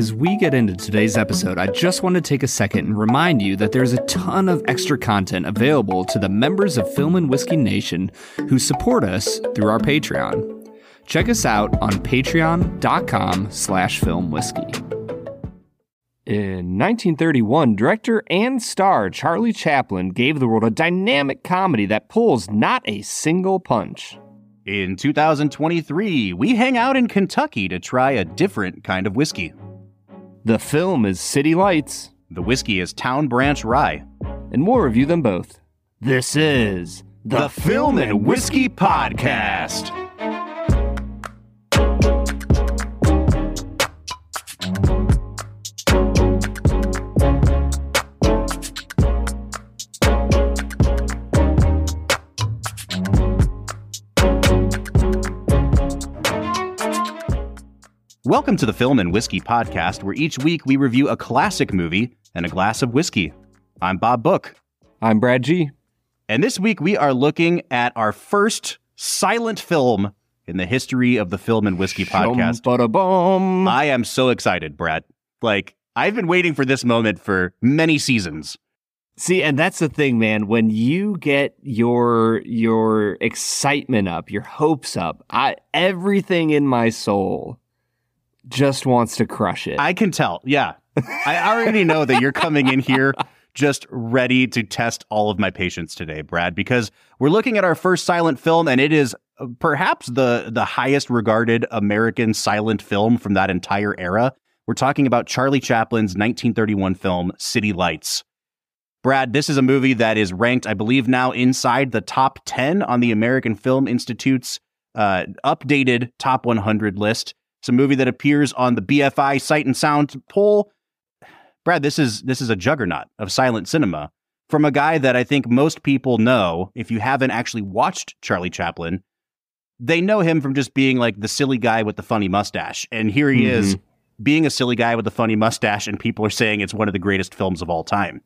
As we get into today's episode, I just want to take a second and remind you that there's a ton of extra content available to the members of Film and Whiskey Nation who support us through our Patreon. Check us out on patreon.com slash filmwhiskey. In 1931, director and star Charlie Chaplin gave the world a dynamic comedy that pulls not a single punch. In 2023, we hang out in Kentucky to try a different kind of whiskey. The film is City Lights, The whiskey is Town Branch Rye. and we'll review them both. This is The Film and Whiskey Podcast. Welcome to the Film and Whiskey Podcast, where each week we review a classic movie and a glass of whiskey. I'm Bob Book. I'm Brad G. And this week we are looking at our first silent film in the history of the Film and Whiskey podcast. Bum, I am so excited, Brad. Like, I've been waiting for this moment for many seasons. See, and that's the thing, man. When you get your your excitement up, your hopes up, I everything in my soul just wants to crush it. I can tell. Yeah. I already know that you're coming in here just ready to test all of my patience today, Brad, because we're looking at our first silent film and it is uh, perhaps the the highest regarded American silent film from that entire era. We're talking about Charlie Chaplin's 1931 film City Lights. Brad, this is a movie that is ranked, I believe, now inside the top 10 on the American Film Institute's uh, updated top 100 list. It's a movie that appears on the BFI Sight and Sound poll. Brad, this is this is a juggernaut of silent cinema from a guy that I think most people know. If you haven't actually watched Charlie Chaplin, they know him from just being like the silly guy with the funny mustache. And here he mm-hmm. is being a silly guy with a funny mustache, and people are saying it's one of the greatest films of all time.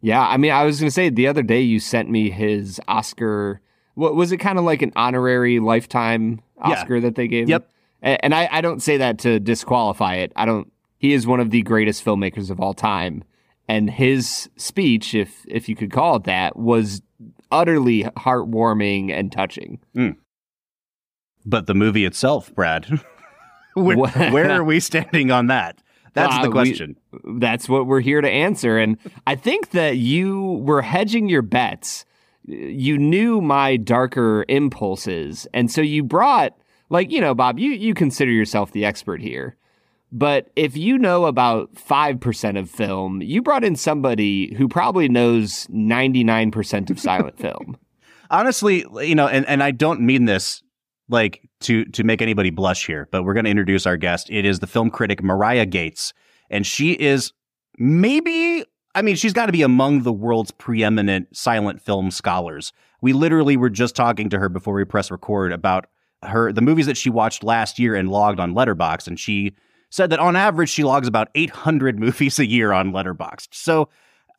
yeah, I mean, I was gonna say the other day you sent me his Oscar. What was it? Kind of like an honorary lifetime Yeah. Oscar that they gave. him? Yep. A- And I, I don't say that to disqualify it. I don't. He is one of the greatest filmmakers of all time, and his speech, if if you could call it that, was utterly heartwarming and touching. Hmm. But the movie itself, Brad, where, where are we standing on that? That's Well, the uh, we- question. That's what we're here to answer. And I think that you were hedging your bets. You knew my darker impulses. And so you brought, like, you know, Bob, you, you consider yourself the expert here. But if you know about 5% of film, you brought in somebody who probably knows 99% of silent film. honestly, you know, and, and I don't mean this like to to make anybody blush here, but we're going to introduce our guest. It is the film critic Marya Gates, and she is maybe I mean, she's got to be among the world's preeminent silent film scholars. We literally were just talking to her before we press record about her the movies that she watched last year and logged on Letterboxd, and she said that on average she logs about 800 movies a year on Letterboxd. So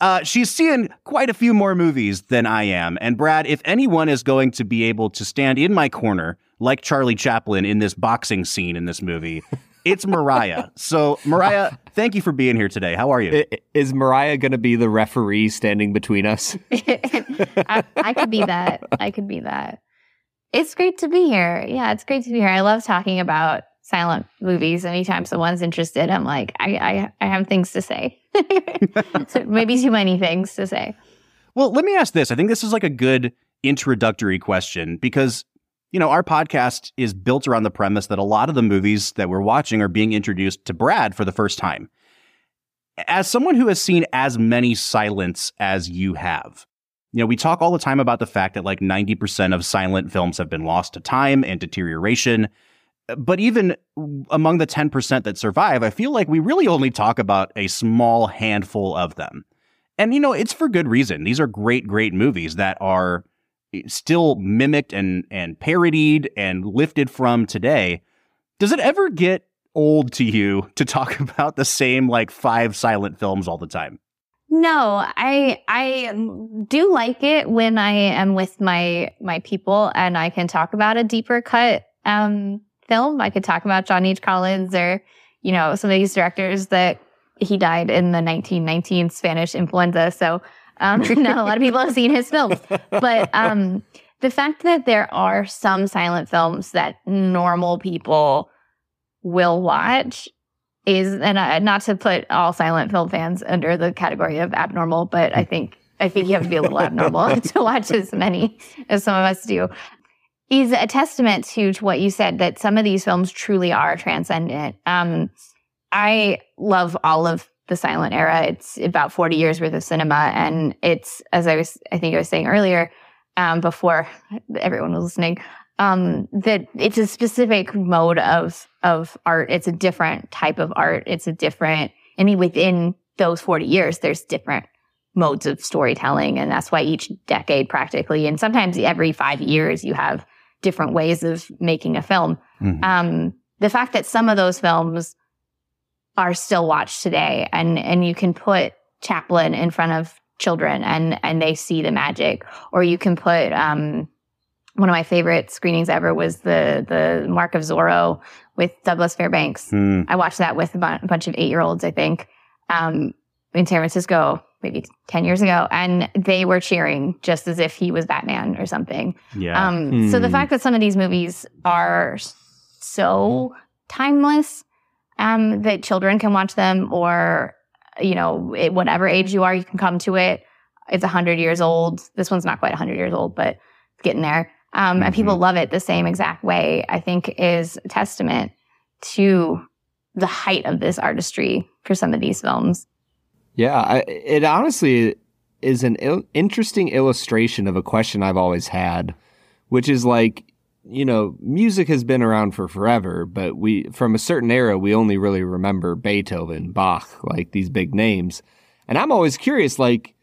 uh, she's seeing quite a few more movies than I am. And Brad, if anyone is going to be able to stand in my corner like Charlie Chaplin in this boxing scene in this movie, it's Marya. so, Marya, thank you for being here today. How are you? Is Marya going to be the referee standing between us? I, I could be that. I could be that. It's great to be here. Yeah, it's great to be here. I love talking about silent movies. Anytime someone's interested, I'm like, I, I, I have things to say. so maybe too many things to say. Well, let me ask this. I think this is like a good introductory question because, you know, our podcast is built around the premise that a lot of the movies that we're watching are being introduced to Brad for the first time. As someone who has seen as many silents as you have, you know, we talk all the time about the fact that like 90% of silent films have been lost to time and deterioration. But even among the 10% that survive, I feel like we really only talk about a small handful of them. And you know, it's for good reason. These are great, great movies that are eh, still mimicked and and parodied and lifted from today. Does it ever get old to you to talk about the same like five silent films all the time? No, I I do like it when I am with my my people and I can talk about a deeper cut um film. I could talk about John H. Collins or you know, some of these directors that he died in the 1919 Spanish influenza. So, um, not a lot of people have seen his films, but, um, the fact that there are some silent films that normal people will watch is, and uh, not to put all silent film fans under the category of abnormal, but I think I think you have to be a little abnormal to watch as many as some of us do. Is a testament to, to what you said that some of these films truly are transcendent. Um, I love all of the silent era. It's about 40 years worth of cinema. And it's, as I was, I think I was saying earlier, um, before everyone was listening, um, that it's a specific mode of, of art. It's a different type of art. It's a different, I mean, within those 40 years, there's different modes of storytelling. And that's why each decade practically, and sometimes every five years, you have different ways of making a film. Mm-hmm. Um, the fact that some of those films are still watched today and, and you can put Chaplin in front of children and, and they see the magic, or you can put, um, one of my favorite screenings ever was the, the Mark of Zorro with Douglas Fairbanks. Mm. I watched that with a bunch of eight year olds, I think, um, in San Francisco maybe 10 years ago and they were cheering just as if he was Batman or something. Yeah. Um, hmm. So the fact that some of these movies are so timeless um, that children can watch them or, you know, at whatever age you are, you can come to it. It's 100 years old. This one's not quite 100 years old, but it's getting there. Um, mm-hmm. And people love it the same exact way, I think is a testament to the height of this artistry for some of these films. Yeah, I, it honestly is an il- interesting illustration of a question I've always had, which is like, you know, music has been around for forever, but we, from a certain era, we only really remember Beethoven, Bach, like these big names. And I'm always curious, like,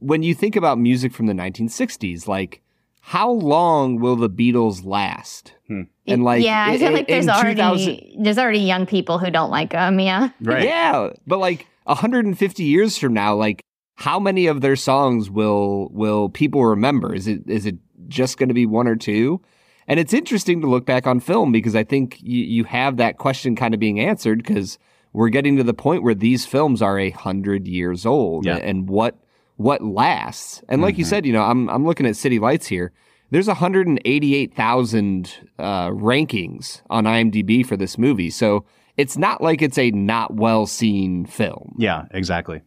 when you think about music from the 1960s, like, how long will the Beatles last? Hmm. And like, yeah, I feel like there's already there's already young people who don't like them. Yeah, right. Yeah, but like 150 years from now, like how many of their songs will will people remember? Is it is it just going to be one or two? And it's interesting to look back on film because I think you, you have that question kind of being answered because we're getting to the point where these films are a hundred years old yeah. and what what lasts. And like mm-hmm. you said, you know, I'm I'm looking at City Lights here. There's 188,000 uh, rankings on IMDb for this movie. So it's not like it's a not well seen film. Yeah, exactly.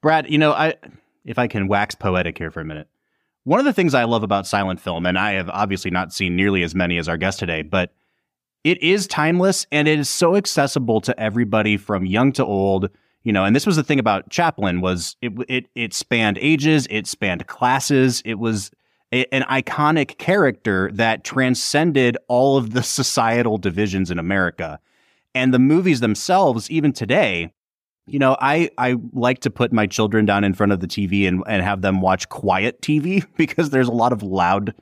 Brad, you know, I if I can wax poetic here for a minute. One of the things I love about silent film, and I have obviously not seen nearly as many as our guest today, but it is timeless and it is so accessible to everybody from young to old. You know, and this was the thing about Chaplin was it it it spanned ages, it spanned classes, it was a, an iconic character that transcended all of the societal divisions in America. And the movies themselves, even today, you know, I, I like to put my children down in front of the TV and, and have them watch quiet TV because there's a lot of loud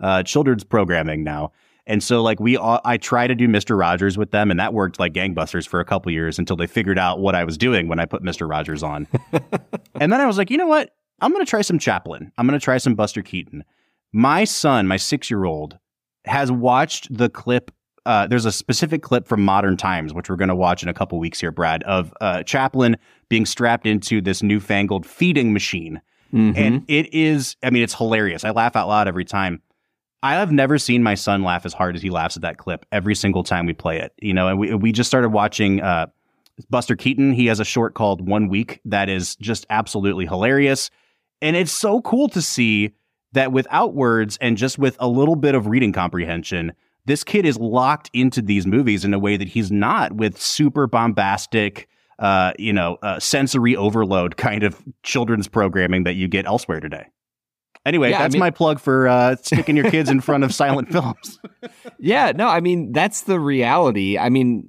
uh, children's programming now. And so, like, we, all, I try to do Mr. Rogers with them, and that worked like gangbusters for a couple years until they figured out what I was doing when I put Mr. Rogers on. and then I was like, you know what? I'm going to try some Chaplin. I'm going to try some Buster Keaton. My son, my six year old, has watched the clip uh, there's a specific clip from Modern Times, which we're going to watch in a couple weeks here, Brad, of uh, Chaplin being strapped into this newfangled feeding machine. Mm-hmm. And it is, I mean, it's hilarious. I laugh out loud every time. I have never seen my son laugh as hard as he laughs at that clip every single time we play it. You know, and we, we just started watching uh, Buster Keaton. He has a short called One Week that is just absolutely hilarious. And it's so cool to see that without words and just with a little bit of reading comprehension, this kid is locked into these movies in a way that he's not with super bombastic, uh, you know, uh, sensory overload kind of children's programming that you get elsewhere today. Anyway, yeah, that's I mean, my plug for uh, sticking your kids in front of silent films. yeah, no, I mean that's the reality. I mean,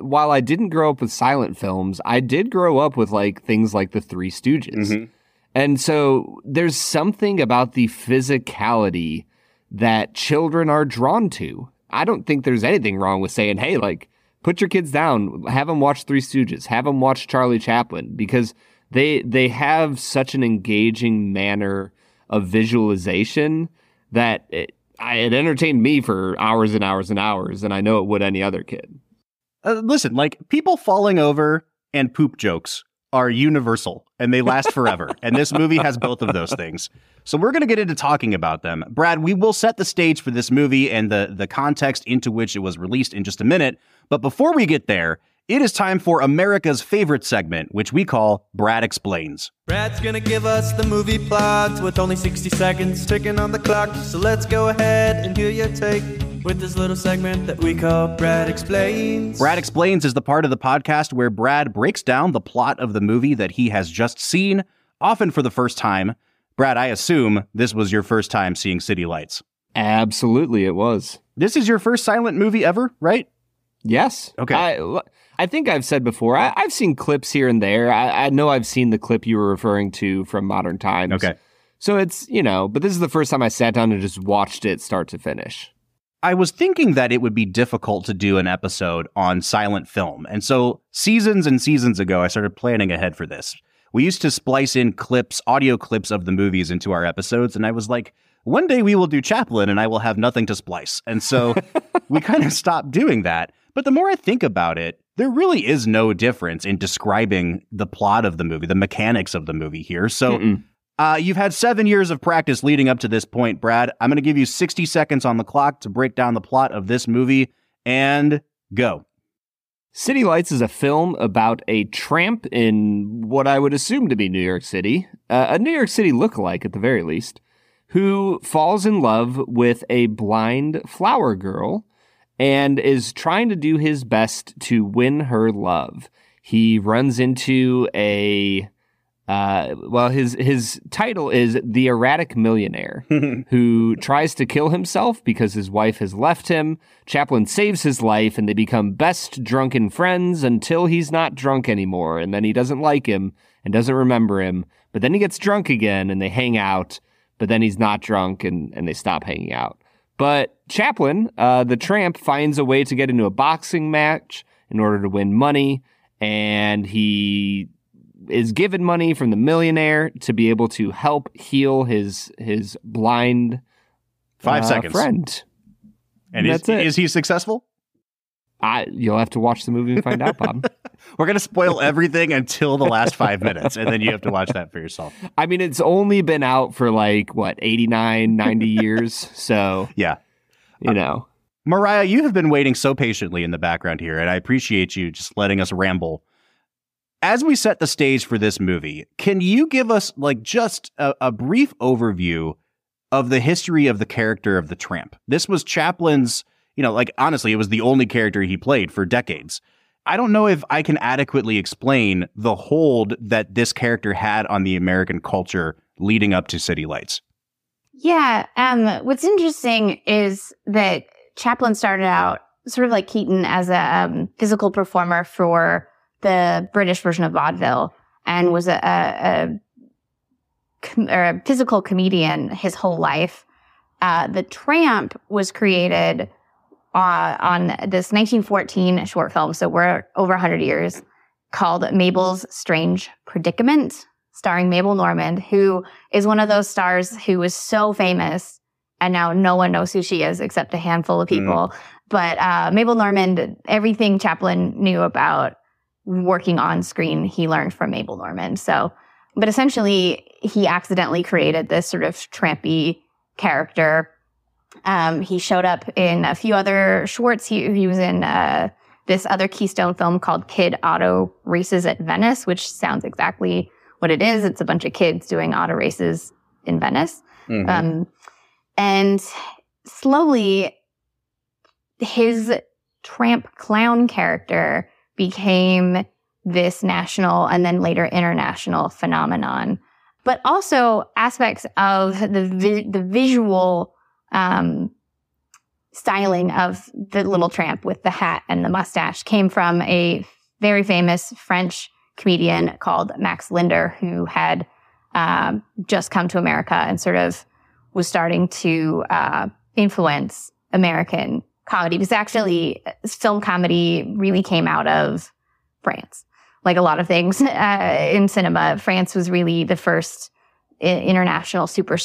while I didn't grow up with silent films, I did grow up with like things like the Three Stooges, mm-hmm. and so there's something about the physicality that children are drawn to. I don't think there's anything wrong with saying, hey, like, put your kids down, have them watch Three Stooges, have them watch Charlie Chaplin, because they they have such an engaging manner of visualization that it, it entertained me for hours and hours and hours, and I know it would any other kid. uh, listen, like people falling over and poop jokes are universal and they last forever. and this movie has both of those things. So we're going to get into talking about them. Brad, we will set the stage for this movie and the the context into which it was released in just a minute. But before we get there, it is time for America's favorite segment, which we call Brad Explains. Brad's gonna give us the movie plot with only 60 seconds ticking on the clock. So let's go ahead and hear your take with this little segment that we call Brad Explains. Brad Explains is the part of the podcast where Brad breaks down the plot of the movie that he has just seen, often for the first time. Brad, I assume this was your first time seeing City Lights. Absolutely, it was. This is your first silent movie ever, right? Yes. Okay. I, I think I've said before, I, have seen clips here and there. I, I, know I've seen the clip you were referring to from Modern Times. Okay. So it's, you know, but this is the first time I sat down and just watched it start to finish. I was thinking that it would be difficult to do an episode on silent film. And so seasons and seasons ago, I started planning ahead for this. We used to splice in clips, audio clips of the movies into our episodes. And I was like, one day we will do Chaplin and I will have nothing to splice. And so we kind of stopped doing that. But the more I think about it, there really is no difference in describing the plot of the movie, the mechanics of the movie here. So uh, you've had seven years of practice leading up to this point, Brad. I'm going to give you 60 seconds on the clock to break down the plot of this movie and go. City Lights is a film about a tramp in what I would assume to be New York City, uh, a New York City lookalike at the very least, who falls in love with a blind flower girl and is trying to do his best to win her love. He runs into a uh, well, his his title is the erratic millionaire who tries to kill himself because his wife has left him. Chaplin saves his life, and they become best drunken friends until he's not drunk anymore, and then he doesn't like him and doesn't remember him. But then he gets drunk again, and they hang out. But then he's not drunk, and and they stop hanging out. But Chaplin, uh, the tramp, finds a way to get into a boxing match in order to win money, and he is given money from the millionaire to be able to help heal his his blind five uh, seconds friend. And is, is he successful? I, you'll have to watch the movie and find out, Bob. We're going to spoil everything until the last five minutes, and then you have to watch that for yourself. I mean, it's only been out for like, what, 89, 90 years? So, yeah. You know. Marya, you have been waiting so patiently in the background here, and I appreciate you just letting us ramble. As we set the stage for this movie, can you give us like just a, a brief overview of the history of the character of the tramp? This was Chaplin's you know, like honestly, it was the only character he played for decades. I don't know if I can adequately explain the hold that this character had on the American culture leading up to City Lights. Yeah. Um, what's interesting is that Chaplin started out sort of like Keaton as a um, physical performer for the British version of vaudeville and was a, a, a, a physical comedian his whole life. Uh, the Tramp was created uh, on this 1914 short film. So we're over 100 years called Mabel's Strange Predicament, starring Mabel Normand, who is one of those stars who was so famous and now no one knows who she is except a handful of people. Mm. But uh, Mabel Normand, everything Chaplin knew about working on screen, he learned from Mabel Normand. So, but essentially, he accidentally created this sort of trampy character um, he showed up in a few other shorts. He, he was in uh, this other Keystone film called Kid Auto Races at Venice, which sounds exactly what it is. It's a bunch of kids doing auto races in Venice. Mm-hmm. Um, and slowly, his tramp clown character became this national and then later international phenomenon. But also aspects of the vi- the visual um, styling of the little tramp with the hat and the mustache came from a very famous French comedian called Max Linder, who had um, just come to America and sort of was starting to uh, influence American comedy. Because actually, film comedy really came out of France. Like a lot of things uh, in cinema, France was really the first international super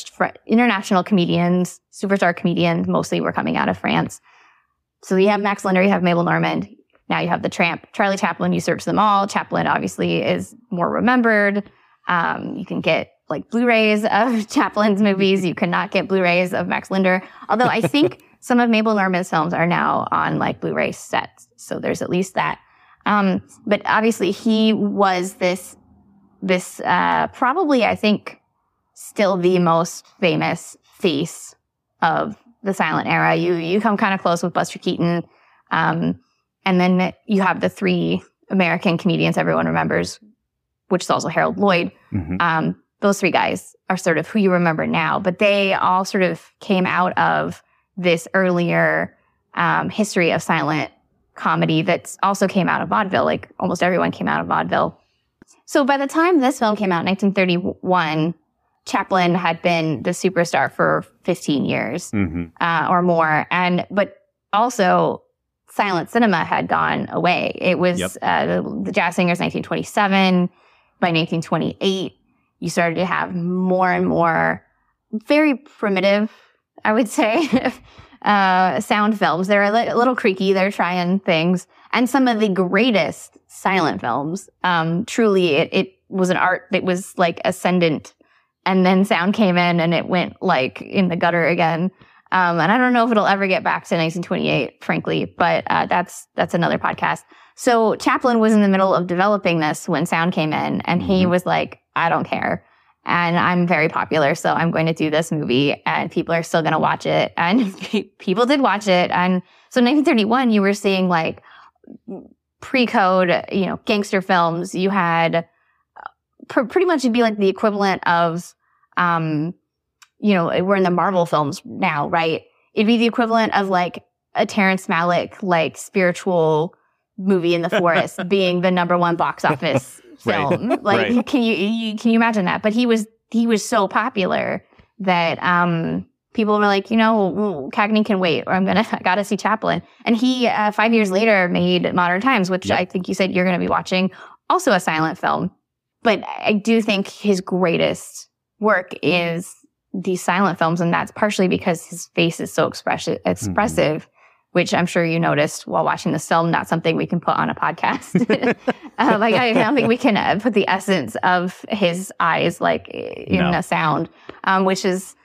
international comedians, superstar comedians, mostly were coming out of France. So you have Max Linder, you have Mabel Normand. now you have the tramp. Charlie Chaplin usurps them all. Chaplin obviously is more remembered. Um, you can get like Blu-rays of Chaplin's movies. You cannot get Blu-rays of Max Linder. Although I think some of Mabel Normand's films are now on like Blu-ray sets. So there's at least that. Um, but obviously he was this, this, uh, probably I think still the most famous face of the silent era. You, you come kind of close with Buster Keaton. Um, and then you have the three American comedians everyone remembers, which is also Harold Lloyd. Mhm. Um, those three guys are sort of who you remember now, but they all sort of came out of this earlier um, history of silent comedy that's also came out of vaudeville. Like almost everyone came out of vaudeville. So by the time this film came out in 1931, Chaplin had been the superstar for 15 years Mhm. uh, or more. And but also silent cinema had gone away. It was Yep. uh, the, the Jazz Singers 1927. By 1928, you started to have more and more very primitive, I would say, uh, sound films. They're a, li- a little creaky. They're trying things, and some of the greatest silent films. Um, truly, it, it was an art that was like ascendant, and then sound came in, and it went like in the gutter again. Um, and I don't know if it'll ever get back to 1928, frankly, but uh, that's that's another podcast. So Chaplin was in the middle of developing this when sound came in, and he Mhm. was like, "I don't care, and I'm very popular, so I'm going to do this movie, and people are still going to watch it." And people did watch it, and so in 1931, you were seeing like pre-code, you know, gangster films. You had pr- pretty much it'd be like the equivalent of, um, you know, we're in the Marvel films now, right? It'd be the equivalent of like a Terrence Malick like spiritual movie in the forest being the number one box office Right. film. Like, Right. can you, you can you imagine that? But he was he was so popular that um people were like, you know, Cagney can wait, or I'm gonna I gotta see Chaplin. And he uh, five years later made Modern Times, which Yep. I think you said you're gonna be watching, also a silent film. But I do think his greatest work is these silent films, and that's partially because his face is so expressive, expressive, which I'm sure you noticed while watching this film. Not something we can put on a podcast. uh, like I don't think we can uh, put the essence of his eyes like in No. a sound, um, which is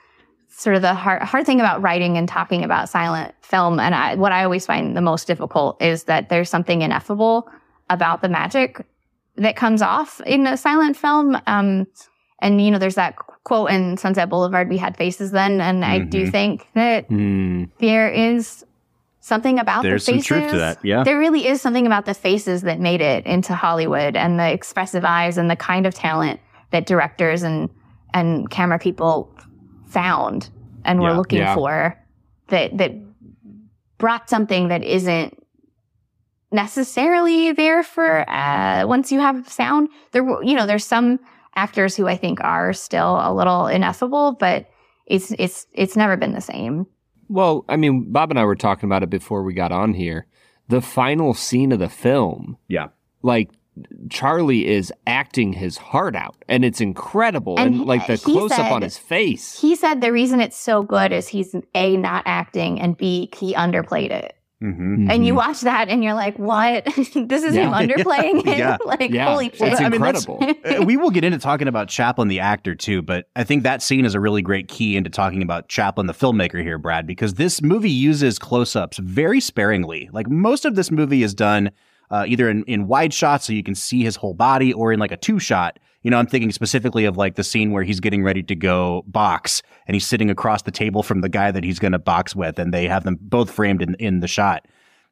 sort of the hard, hard thing about writing and talking about silent film. And I, what I always find the most difficult is that there's something ineffable about the magic that comes off in a silent film. Um, and you know, there's that quote in Sunset Boulevard, we had faces then. And I do Mhm. think that Hmm. there is something about There's the some faces. truth to that. Yeah. There really is something about the faces that made it into Hollywood and the expressive eyes and the kind of talent that directors and and camera people found and were Yeah. looking Yeah. for that that brought something that isn't necessarily there for uh, once you have sound. There, were- you know, there's some actors who I think are still a little ineffable, but it's it's it's never been the same. Well, I mean, Bob and I were talking about it before we got on here. The final scene of the film, Yeah. like Charlie is acting his heart out, and it's incredible. And, And like the he close up on his face. He said the reason it's so good is he's a not acting and b he underplayed it. Mm-hmm. And you Mhm. watch that and you're like, what? this is him Yeah. underplaying it. Yeah. like Yeah. holy It's shit. I mean, that's- incredible. Uh, we will get into talking about Chaplin the actor too, but I think that scene is a really great key into talking about Chaplin the filmmaker here, Brad, because this movie uses close-ups very sparingly. Like most of this movie is done uh, either in, in wide shots so you can see his whole body or in like a two-shot. You know, I'm thinking specifically of like the scene where he's getting ready to go box and he's sitting across the table from the guy that he's going to box with and they have them both framed in, in the shot.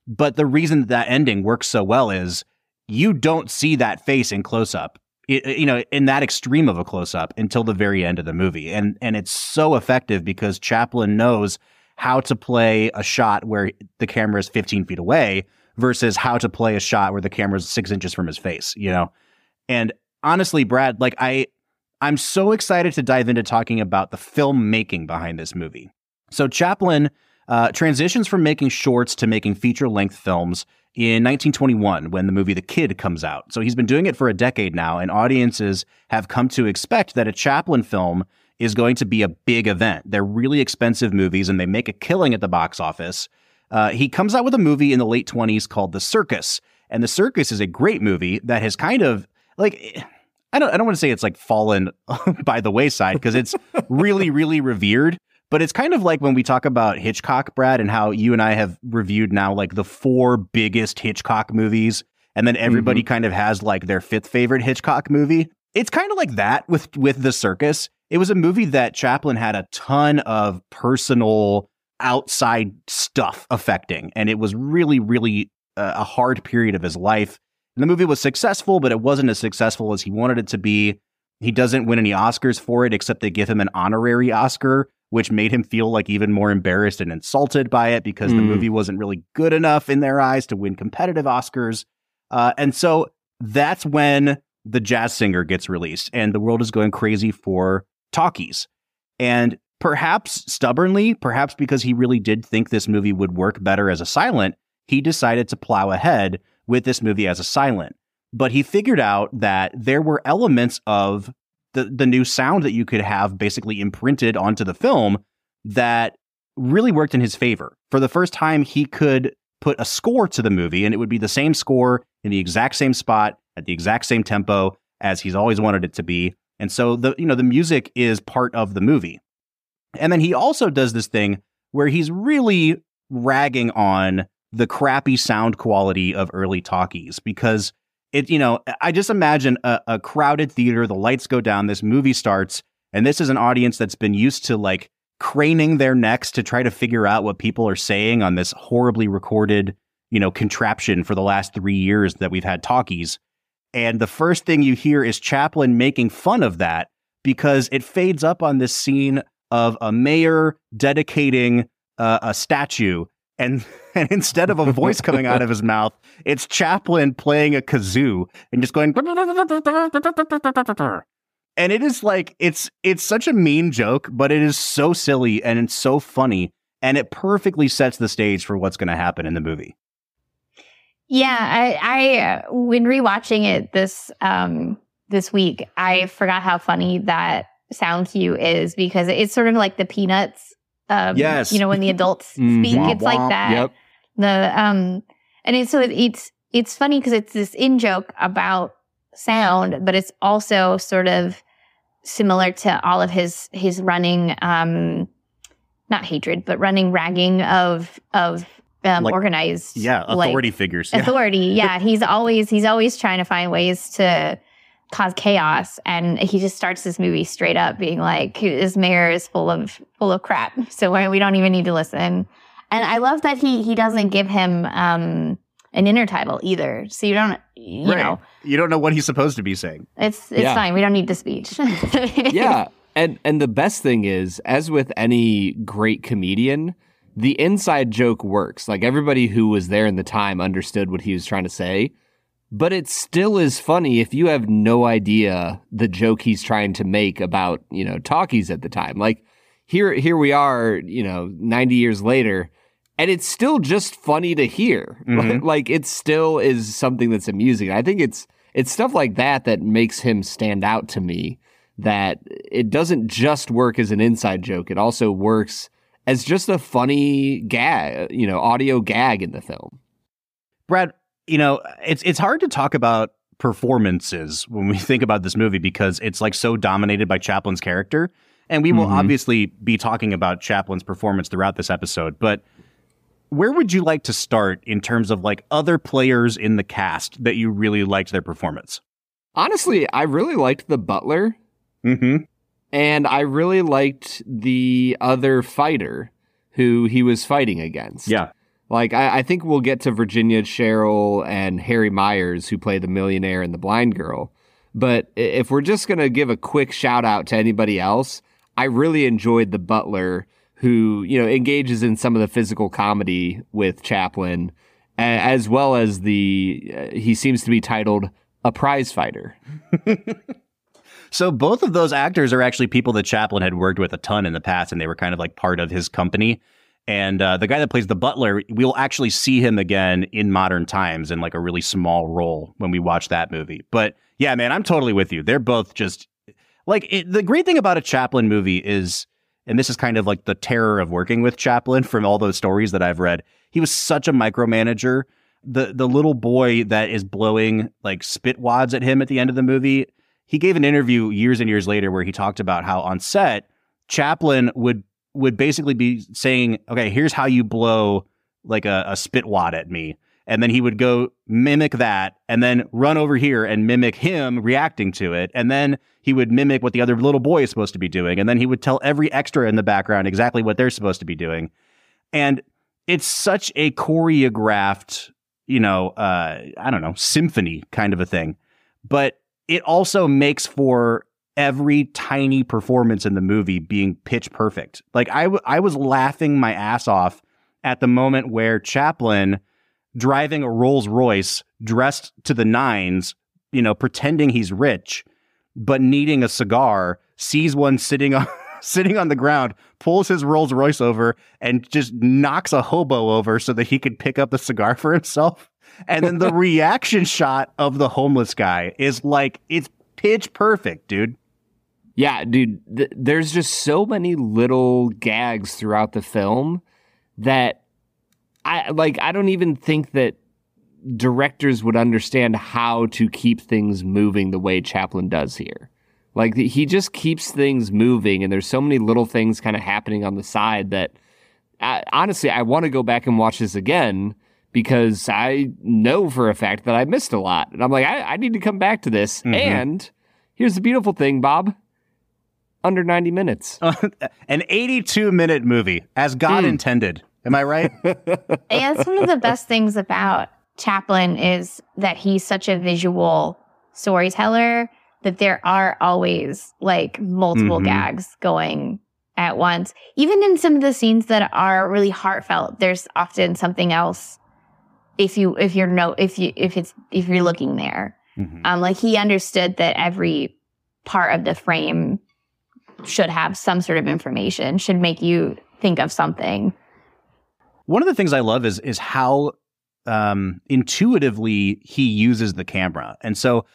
But the reason that, that ending works so well is you don't see that face in close up. You know, in that extreme of a close up until the very end of the movie, and and it's so effective because Chaplin knows how to play a shot where the camera is 15 feet away versus how to play a shot where the camera is six inches from his face. You know, and honestly, Brad, like I, I'm so excited to dive into talking about the filmmaking behind this movie. So Chaplin uh, transitions from making shorts to making feature length films in 1921 when the movie The Kid comes out. So he's been doing it for a decade now, and audiences have come to expect that a Chaplin film is going to be a big event. They're really expensive movies and they make a killing at the box office. Uh, he comes out with a movie in the late 20s called The Circus. And The Circus is a great movie that has kind of like I don't I don't want to say it's like fallen by the wayside because it's really really revered, but it's kind of like when we talk about Hitchcock, Brad, and how you and I have reviewed now like the four biggest Hitchcock movies and then everybody mm-hmm. kind of has like their fifth favorite Hitchcock movie. It's kind of like that with with The Circus. It was a movie that Chaplin had a ton of personal outside stuff affecting and it was really really uh, a hard period of his life the movie was successful, but it wasn't as successful as he wanted it to be. He doesn't win any Oscars for it, except they give him an honorary Oscar, which made him feel like even more embarrassed and insulted by it because mm. the hmm. movie wasn't really good enough in their eyes to win competitive Oscars. Uh, and so that's when the jazz singer gets released and the world is going crazy for talkies. And perhaps stubbornly, perhaps because he really did think this movie would work better as a silent, he decided to plow ahead with this movie as a silent. But he figured out that there were elements of the, the new sound that you could have basically imprinted onto the film that really worked in his favor. For the first time, he could put a score to the movie, and it would be the same score in the exact same spot at the exact same tempo as he's always wanted it to be. And so the you know the music is part of the movie. And then he also does this thing where he's really ragging on the crappy sound quality of early talkies because it, you know, I just imagine a, a crowded theater, the lights go down, this movie starts, and this is an audience that's been used to like craning their necks to try to figure out what people are saying on this horribly recorded, you know, contraption for the last three years that we've had talkies. And the first thing you hear is Chaplin making fun of that because it fades up on this scene of a mayor dedicating uh, a statue and and instead of a voice coming out of his mouth, it's Chaplin playing a kazoo and just going. And it is like it's it's such a mean joke, but it is so silly and it's so funny, and it perfectly sets the stage for what's going to happen in the movie. Yeah, I, I when rewatching it this um this week, I forgot how funny that sound cue is because it's sort of like the Peanuts um, yes. You know, when the adults mm-hmm. speak, it's like that. Yep. The um, and it's so it's it's funny because it's this in joke about sound, but it's also sort of similar to all of his his running um, not hatred, but running ragging of of um, like, organized yeah authority like, figures yeah. authority yeah he's always he's always trying to find ways to cause chaos and he just starts this movie straight up being like his mayor is full of full of crap so we don't even need to listen. And i love that he he doesn't give him um an intertitle either so you don't you right. know. You don't know what he's supposed to be saying. It's it's yeah. fine we don't need the speech yeah and and the best thing is as with any great comedian the inside joke works. Like everybody who was there in the time understood what he was trying to say but it still is funny if you have no idea the joke he's trying to make about, you know, talkies at the time. Like here here we are, you know, 90 years later, and it's still just funny to hear. Mm-hmm. like it still is something that's amusing. I think it's it's stuff like that that makes him stand out to me that it doesn't just work as an inside joke. It also works as just a funny gag, you know, audio gag in the film. Brad, you know, it's it's hard to talk about performances when we think about this movie because it's like so dominated by Chaplin's character. And we will mm-hmm. obviously be talking about Chaplin's performance throughout this episode, but where would you like to start in terms of like other players in the cast that you really liked their performance? Honestly, I really liked the butler. Mm-hmm. And I really liked the other fighter who he was fighting against. Yeah. Like I, I, think we'll get to Virginia Cherrill and Harry Myers who play the millionaire and the blind girl. But if we're just gonna give a quick shout out to anybody else, I really enjoyed the butler who you know engages in some of the physical comedy with Chaplin, as well as the uh, he seems to be titled a prize fighter. so both of those actors are actually people that Chaplin had worked with a ton in the past, and they were kind of like part of his company. And uh, the guy that plays the butler, we'll actually see him again in modern times in like a really small role when we watch that movie. But yeah, man, I'm totally with you. They're both just like it, the great thing about a Chaplin movie is, and this is kind of like the terror of working with Chaplin from all those stories that I've read, he was such a micromanager. The the little boy that is blowing like spit wads at him at the end of the movie, he gave an interview years and years later where he talked about how on set Chaplin would would basically be saying, "Okay, here's how you blow like a, a spit wad at me." And then he would go mimic that and then run over here and mimic him reacting to it. And then he would mimic what the other little boy is supposed to be doing. And then he would tell every extra in the background exactly what they're supposed to be doing. And it's such a choreographed, you know, uh, I don't know, symphony kind of a thing. But it also makes for every tiny performance in the movie being pitch perfect. Like I, w- I was laughing my ass off at the moment where Chaplin driving a Rolls Royce dressed to the nines, you know, pretending he's rich, but needing a cigar, sees one sitting on sitting on the ground, pulls his Rolls Royce over and just knocks a hobo over so that he could pick up the cigar for himself. And then the reaction shot of the homeless guy is like it's pitch perfect, dude. Yeah, dude, th- there's just so many little gags throughout the film that I like I don't even think that directors would understand how to keep things moving the way Chaplin does here. Like he just keeps things moving, and there's so many little things kind of happening on the side that I, honestly I want to go back and watch this again because I know for a fact that I missed a lot, and I'm like I, I need to come back to this. Mhm. And here's the beautiful thing, Bob. Under 90 minutes. An 82 minute movie, as God Hmm. intended. Am I right? yeah, it's one of the best things about Chaplin is that he's such a visual storyteller that there are always like multiple Mhm. gags going at once. Even in some of the scenes that are really heartfelt, there's often something else if you if you're no if you if it's if you're looking there. Mhm. Um like he understood that every part of the frame should have some sort of information, should make you think of something. One of the things I love is is how um, intuitively he uses the camera, and so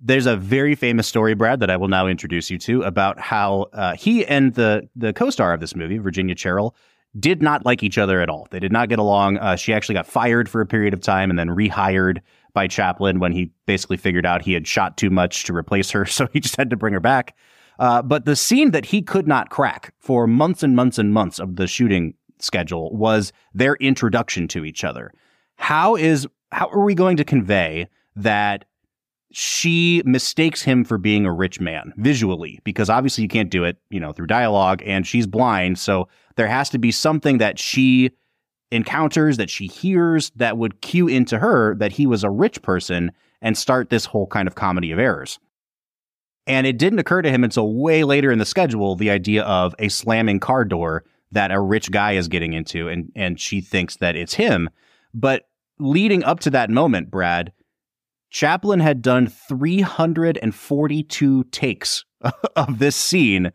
there's a very famous story, Brad, that I will now introduce you to about how uh, he and the the co-star of this movie, Virginia Cherrill, did not like each other at all. They did not get along. Uh, she actually got fired for a period of time and then rehired by Chaplin when he basically figured out he had shot too much to replace her, so he just had to bring her back. Uh, but the scene that he could not crack for months and months and months of the shooting schedule was their introduction to each other. How is how are we going to convey that she mistakes him for being a rich man visually because obviously you can't do it, you know, through dialogue and she's blind, so there has to be something that she encounters that she hears that would cue into her that he was a rich person and start this whole kind of comedy of errors. And it didn't occur to him until way later in the schedule the idea of a slamming car door that a rich guy is getting into and and she thinks that it's him. But leading up to that moment, Brad, Chaplin had done 342 takes of this scene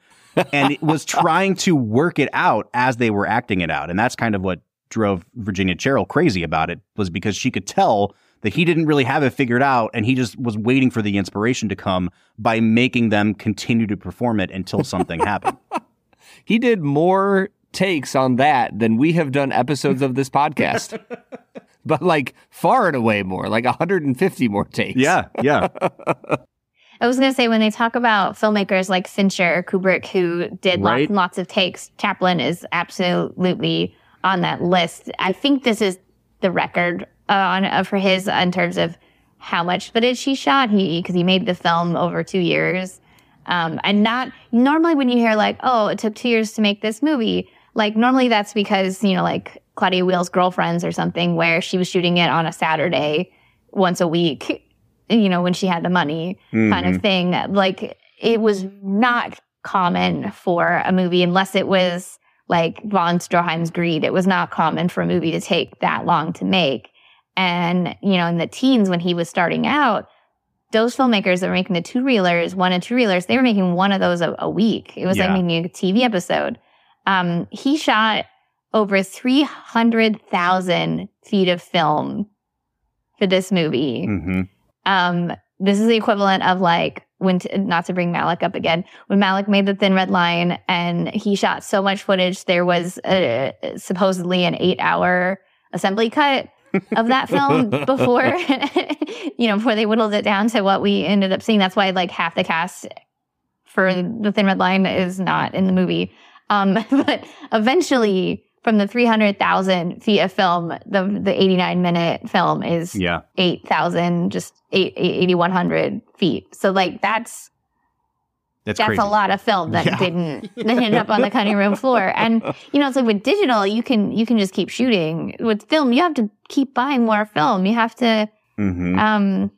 and was trying to work it out as they were acting it out. And that's kind of what drove Virginia Cherrill crazy about it was because she could tell that he didn't really have it figured out and he just was waiting for the inspiration to come by making them continue to perform it until something happened. He did more takes on that than we have done episodes of this podcast. but like far and away more, like 150 more takes. Yeah, yeah. I was going to say when they talk about filmmakers like Fincher or Kubrick who did lots Right. and lots of takes, Chaplin is absolutely on that list. I think this is the record uh, on uh, for his in terms of how much footage he shot. He because he made the film over two years, um, and not normally when you hear like, oh, it took two years to make this movie. Like normally that's because you know like Claudia Weill's Girlfriends or something where she was shooting it on a Saturday once a week. You know when she had the money kind Mhm. of thing. Like it was not common for a movie unless it was like von Stroheim's Greed. It was not common for a movie to take that long to make. And, you know, in the teens when he was starting out, those filmmakers that were making the two reelers, one and two reelers, they were making one of those a, a week. It was Yeah. like making a TV episode. Um, he shot over 300,000 feet of film for this movie. hmm Um, this is the equivalent of like when, t- not to bring Malick up again, when Malick made the Thin Red Line and he shot so much footage, there was uh supposedly an eight hour assembly cut of that film before, you know, before they whittled it down to what we ended up seeing. That's why like half the cast for the Thin Red Line is not in the movie. Um, but eventually, from the 300,000 feet of film, the the 89 minute film is Yeah. 8,000, just 8, 8,100 feet. So like that's That's, that's crazy. a lot of film that Yeah. didn't that ended up on the cutting room floor. And you know, it's like with digital, you can you can just keep shooting. With film, you have to keep buying more film. You have to, Mhm. um,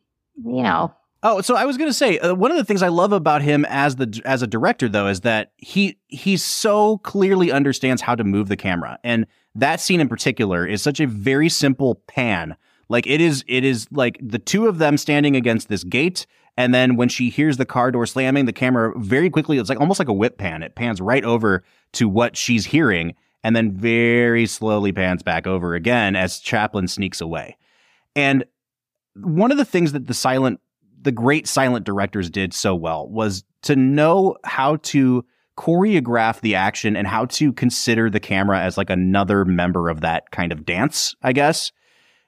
you know, Oh, so I was going to say uh, one of the things I love about him as the as a director though is that he he so clearly understands how to move the camera. And that scene in particular is such a very simple pan. Like it is it is like the two of them standing against this gate and then when she hears the car door slamming, the camera very quickly it's like almost like a whip pan. It pans right over to what she's hearing and then very slowly pans back over again as Chaplin sneaks away. And one of the things that the silent the great silent directors did so well was to know how to choreograph the action and how to consider the camera as like another member of that kind of dance, I guess.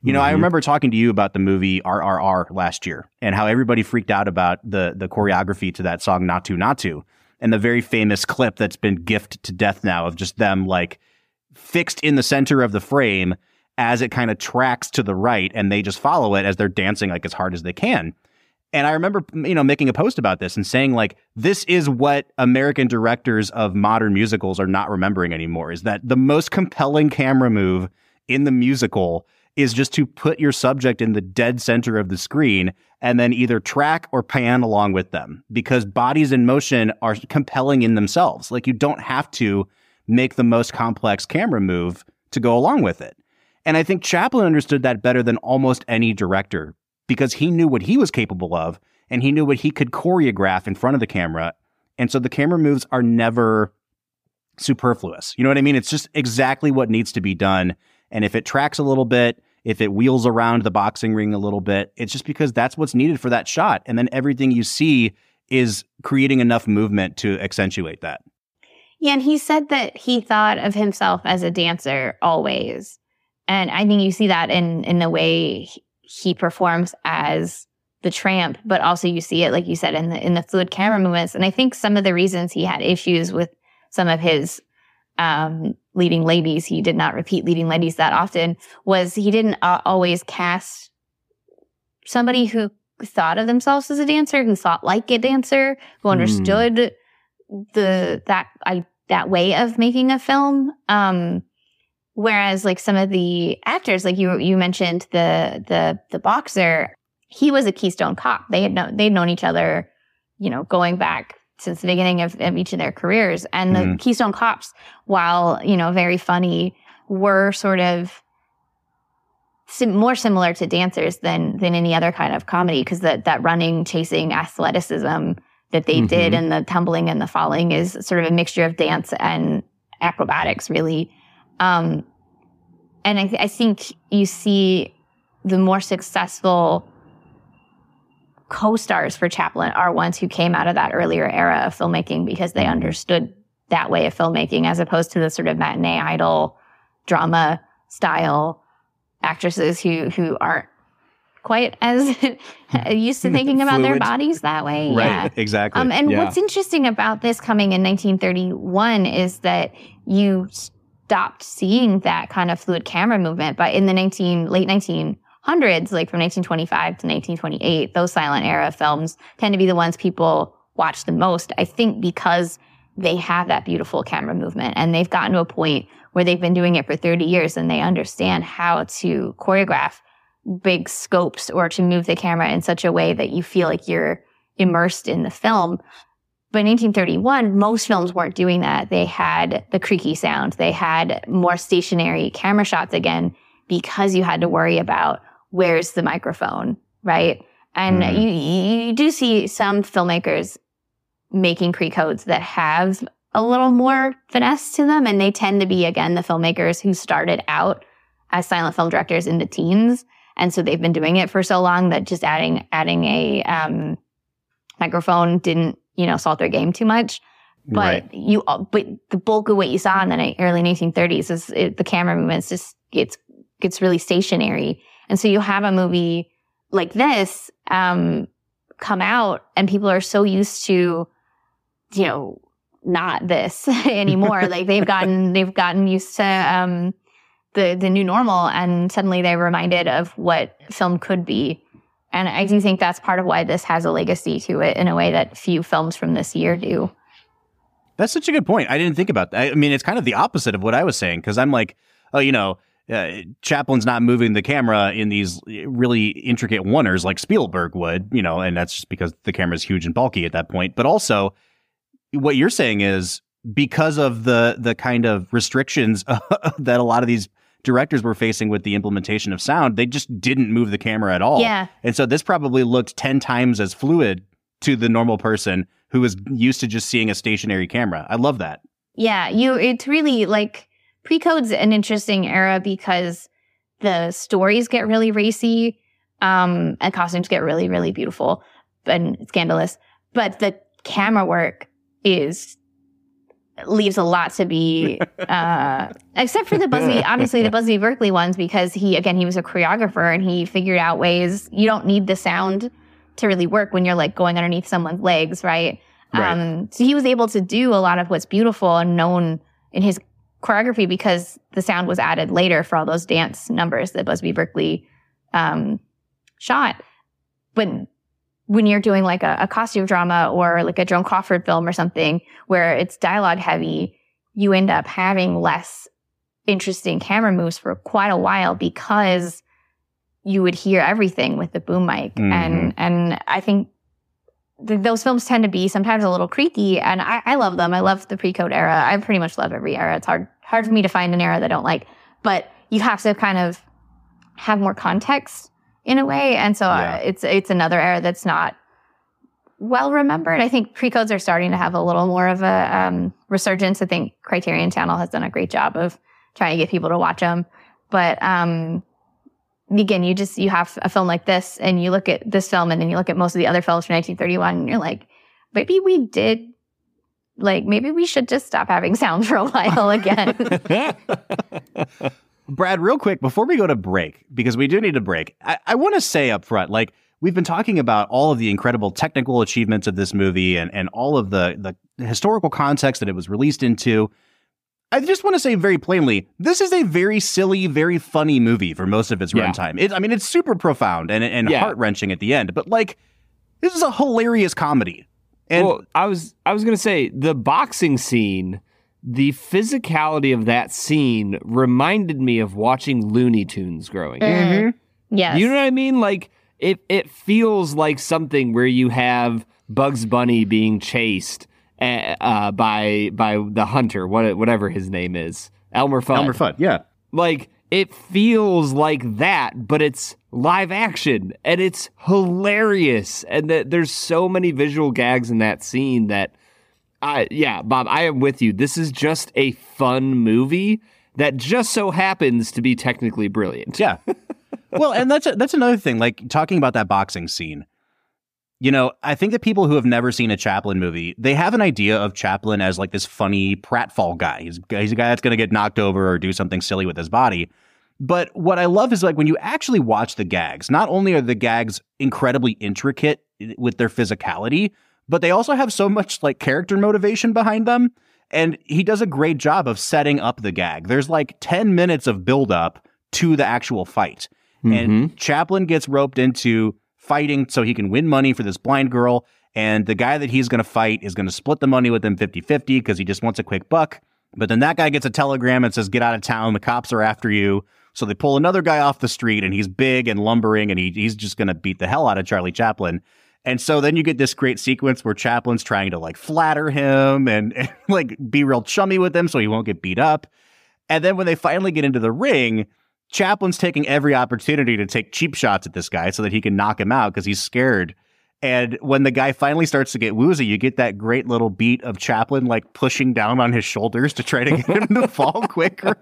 You know, I Mhm. remember talking to you about the movie RRR last year and how everybody freaked out about the the choreography to that song Naatu Naatu and the very famous clip that's been gifted to death now of just them like fixed in the center of the frame as it kind of tracks to the right and they just follow it as they're dancing like as hard as they can. And I remember, you know, making a post about this and saying like, this is what American directors of modern musicals are not remembering anymore is that the most compelling camera move in the musical is just to put your subject in the dead center of the screen and then either track or pan along with them because bodies in motion are compelling in themselves. Like you don't have to make the most complex camera move to go along with it. And I think Chaplin understood that better than almost any director because he knew what he was capable of and he knew what he could choreograph in front of the camera. And so the camera moves are never superfluous. You know what I mean? It's just exactly what needs to be done. And if it tracks a little bit, if it wheels around the boxing ring a little bit, it's just because that's what's needed for that shot. And then everything you see is creating enough movement to accentuate that. Yeah, and he said that he thought of himself as a dancer always. And I think you see that in in the way he- performs as the tramp, but also you see it, like you said, in the in the fluid camera movements. And I think some of the reasons he had issues with some of his um, leading ladies, he did not repeat leading ladies that often, was he didn't uh, always cast somebody who thought of themselves as a dancer, who thought like a dancer, who Hmm. understood the that I that way of making a film. Um, whereas like some of the actors, like you you mentioned the the the boxer, he was a Keystone cop. They had known they'd known each other, you know, going back since the beginning of, of each of their careers. And the Mhm. Keystone cops, while you know very funny, were sort of sim- more similar to dancers than than any other kind of comedy because that that running, chasing, athleticism that they did Mhm. and the tumbling and the falling is sort of a mixture of dance and acrobatics, really. Um, and I, th- I think you see the more successful co-stars for Chaplin are ones who came out of that earlier era of filmmaking because they understood that way of filmmaking as opposed to the sort of matinee idol drama style actresses who who aren't quite as used to thinking about their bodies that way. Yeah. Right. Exactly. Um, and Yeah. what's interesting about this coming in 1931 is that you stopped seeing that kind of fluid camera movement, but in the 19 late 1900s, like from 1925 to 1928, those silent era films tend to be the ones people watch the most. I think because they have that beautiful camera movement and they've gotten to a point where they've been doing it for 30 years and they understand how to choreograph big scopes or to move the camera in such a way that you feel like you're immersed in the film. But in 1931, most films weren't doing that. They had the creaky sound. They had more stationary camera shots again because you had to worry about where's the microphone, right? And Mhm. you, you do see some filmmakers making pre-codes that have a little more finesse to them. And they tend to be, again, the filmmakers who started out as silent film directors in the teens. And so they've been doing it for so long that just adding, adding a, um, microphone didn't, you know, salt their game too much. But Right. you, but the bulk of what you saw in the early 1930s is it, the camera movements just, it's gets really stationary. And so you have a movie like this um, come out, and people are so used to, you know, not this anymore. like they've gotten they've gotten used to um, the the new normal, and suddenly they're reminded of what film could be. And I do think that's part of why this has a legacy to it in a way that few films from this year do. That's such a good point. I didn't think about that. I mean, it's kind of the opposite of what I was saying because I'm like, oh, you know, uh, Chaplin's not moving the camera in these really intricate oneers like Spielberg would, you know, and that's just because the camera's huge and bulky at that point. But also, what you're saying is because of the the kind of restrictions that a lot of these directors were facing with the implementation of sound, they just didn't move the camera at all. Yeah. And so this probably looked 10 times as fluid to the normal person who was used to just seeing a stationary camera. I love that. Yeah, you it's really like pre-code's an interesting era because the stories get really racy um and costumes get really really beautiful and scandalous, but the camera work is leaves a lot to be uh except for the Busby obviously the Busby Berkeley ones because he again he was a choreographer and he figured out ways you don't need the sound to really work when you're like going underneath someone's legs right, Right. um so he was able to do a lot of what's beautiful and known in his choreography because the sound was added later for all those dance numbers that Busby Berkeley um shot but when you're doing like a, a costume drama or like a Joan Crawford film or something where it's dialogue heavy, you end up having less interesting camera moves for quite a while because you would hear everything with the boom mic. Mhm. And and I think th- those films tend to be sometimes a little creaky and I, I love them. I love the pre-code era. I pretty much love every era. It's hard hard for me to find an era that I don't like. But you have to kind of have more context in a way. And so Yeah. uh, it's it's another era that's not well remembered. I think pre-codes are starting to have a little more of a um, resurgence. I think Criterion Channel has done a great job of trying to get people to watch them. But um, again, you just you have a film like this, and you look at this film, and then you look at most of the other films from 1931, and you're like, maybe we did. Like maybe we should just stop having sound for a while again. Brad, real quick before we go to break, because we do need a break, I, I want to say up front, like we've been talking about all of the incredible technical achievements of this movie and, and all of the, the historical context that it was released into. I just want to say very plainly, this is a very silly, very funny movie for most of its Yeah. runtime. It, I mean, it's super profound and, and Yeah. heart wrenching at the end, but like, this is a hilarious comedy. And well, I was I was gonna say the boxing scene, the physicality of that scene reminded me of watching Looney Tunes growing up. Mhm. Yes. You know what I mean? Like it it feels like something where you have Bugs Bunny being chased uh, uh, by by the hunter, what whatever his name is, Elmer Fudd. Elmer Fudd, yeah. Like it feels like that, but it's live action and it's hilarious. And that there's so many visual gags in that scene that I yeah, Bob, I am with you. This is just a fun movie that just so happens to be technically brilliant. Yeah. well, and that's that's another thing. Like talking about that boxing scene. You know, I think that people who have never seen a Chaplin movie, they have an idea of Chaplin as like this funny pratfall guy. He's, he's a guy that's going to get knocked over or do something silly with his body. But what I love is like when you actually watch the gags, not only are the gags incredibly intricate with their physicality, but they also have so much like character motivation behind them. And he does a great job of setting up the gag. There's like 10 minutes of buildup to the actual fight. And mm-hmm. Chaplin gets roped into fighting so he can win money for this blind girl. And the guy that he's going to fight is going to split the money with him 50 50 because he just wants a quick buck. But then that guy gets a telegram and says, Get out of town. The cops are after you. So they pull another guy off the street and he's big and lumbering and he, he's just going to beat the hell out of Charlie Chaplin. And so then you get this great sequence where Chaplin's trying to like flatter him and, and like be real chummy with him so he won't get beat up. And then when they finally get into the ring, Chaplin's taking every opportunity to take cheap shots at this guy so that he can knock him out because he's scared. And when the guy finally starts to get woozy, you get that great little beat of Chaplin like pushing down on his shoulders to try to get him to fall quicker.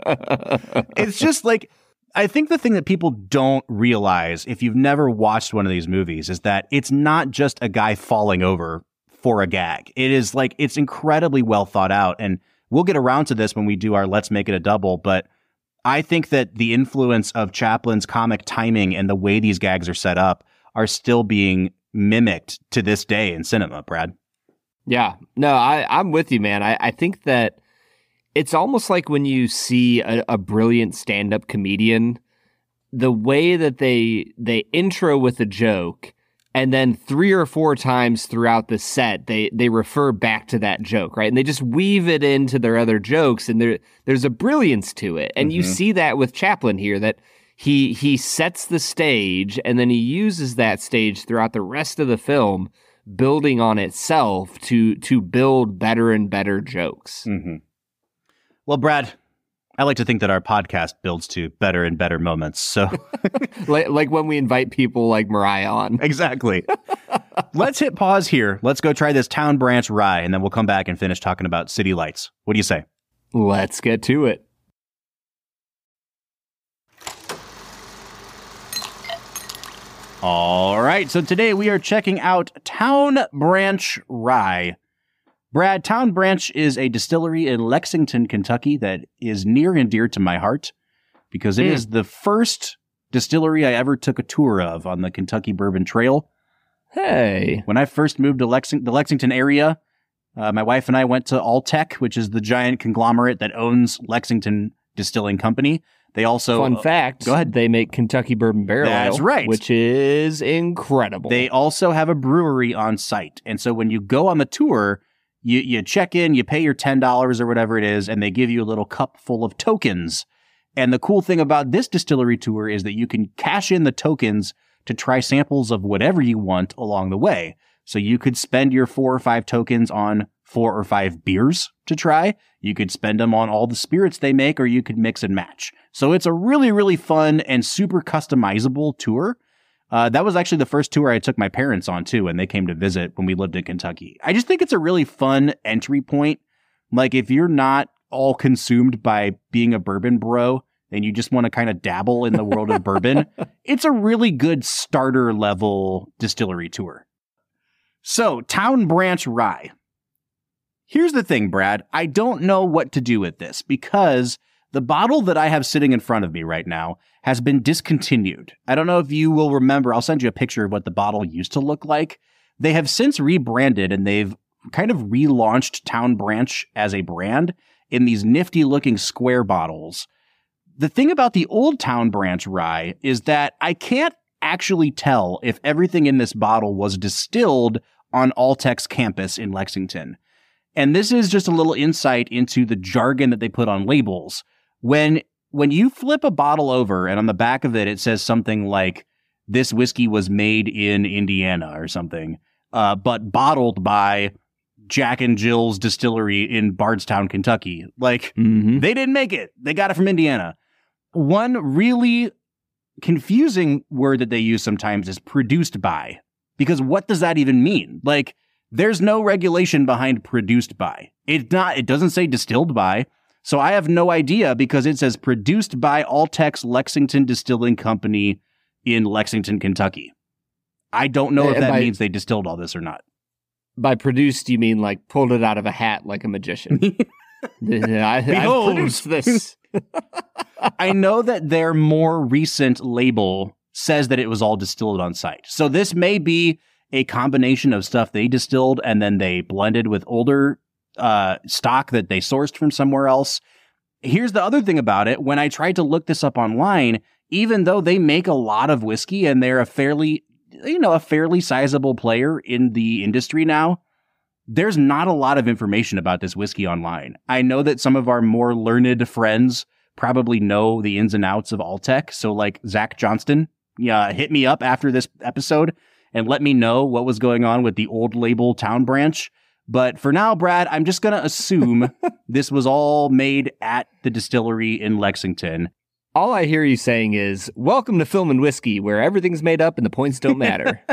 It's just like, I think the thing that people don't realize if you've never watched one of these movies is that it's not just a guy falling over for a gag. It is like, it's incredibly well thought out. And we'll get around to this when we do our Let's Make It a Double, but I think that the influence of Chaplin's comic timing and the way these gags are set up are still being mimicked to this day in cinema, Brad. Yeah. No, I, I'm with you, man. I, I think that it's almost like when you see a, a brilliant stand up comedian, the way that they they intro with a joke and then three or four times throughout the set they they refer back to that joke right and they just weave it into their other jokes and there there's a brilliance to it and mm-hmm. you see that with chaplin here that he he sets the stage and then he uses that stage throughout the rest of the film building on itself to to build better and better jokes mm-hmm. well brad I like to think that our podcast builds to better and better moments. So, like, like when we invite people like Marya on. Exactly. Let's hit pause here. Let's go try this Town Branch rye, and then we'll come back and finish talking about city lights. What do you say? Let's get to it. All right. So today we are checking out Town Branch Rye. Brad, Town Branch is a distillery in Lexington, Kentucky that is near and dear to my heart because it mm. is the first distillery I ever took a tour of on the Kentucky Bourbon Trail. Hey. When I first moved to Lexing- the Lexington area, uh, my wife and I went to Alltech, which is the giant conglomerate that owns Lexington Distilling Company. They also fun uh, fact. Go ahead. They make Kentucky Bourbon Barrel That's right, which is incredible. They also have a brewery on site, and so when you go on the tour, you you check in, you pay your ten dollars or whatever it is, and they give you a little cup full of tokens. And the cool thing about this distillery tour is that you can cash in the tokens to try samples of whatever you want along the way. So you could spend your four or five tokens on four or five beers to try. You could spend them on all the spirits they make, or you could mix and match. So it's a really, really fun and super customizable tour. Uh, that was actually the first tour I took my parents on too, and they came to visit when we lived in Kentucky. I just think it's a really fun entry point. Like if you're not all consumed by being a bourbon bro and you just want to kind of dabble in the world of bourbon, it's a really good starter level distillery tour. So, Town Branch Rye. Here's the thing, Brad. I don't know what to do with this because the bottle that I have sitting in front of me right now has been discontinued. I don't know if you will remember. I'll send you a picture of what the bottle used to look like. They have since rebranded and they've kind of relaunched Town Branch as a brand in these nifty looking square bottles. The thing about the old Town Branch rye is that I can't actually tell if everything in this bottle was distilled on Alltech's campus in Lexington. And this is just a little insight into the jargon that they put on labels when when you flip a bottle over and on the back of it it says something like this whiskey was made in Indiana or something, uh, but bottled by Jack and Jill's distillery in Bardstown, Kentucky. Like mm-hmm. they didn't make it; they got it from Indiana. One really confusing word that they use sometimes is produced by, because what does that even mean? Like, there's no regulation behind produced by. It not. It doesn't say distilled by. So I have no idea because it says produced by Alltech's Lexington Distilling Company in Lexington, Kentucky. I don't know if that by, means they distilled all this or not. By produced, you mean like pulled it out of a hat like a magician. I, I produced this. I know that their more recent label says that it was all distilled on site. So this may be a combination of stuff they distilled and then they blended with older uh, stock that they sourced from somewhere else. Here's the other thing about it. When I tried to look this up online, even though they make a lot of whiskey and they're a fairly, you know, a fairly sizable player in the industry now, there's not a lot of information about this whiskey online. I know that some of our more learned friends probably know the ins and outs of Alltech. So like Zach Johnston, yeah, hit me up after this episode and let me know what was going on with the old label town branch but for now, Brad, I'm just going to assume this was all made at the distillery in Lexington. All I hear you saying is, Welcome to Film and Whiskey, where everything's made up and the points don't matter.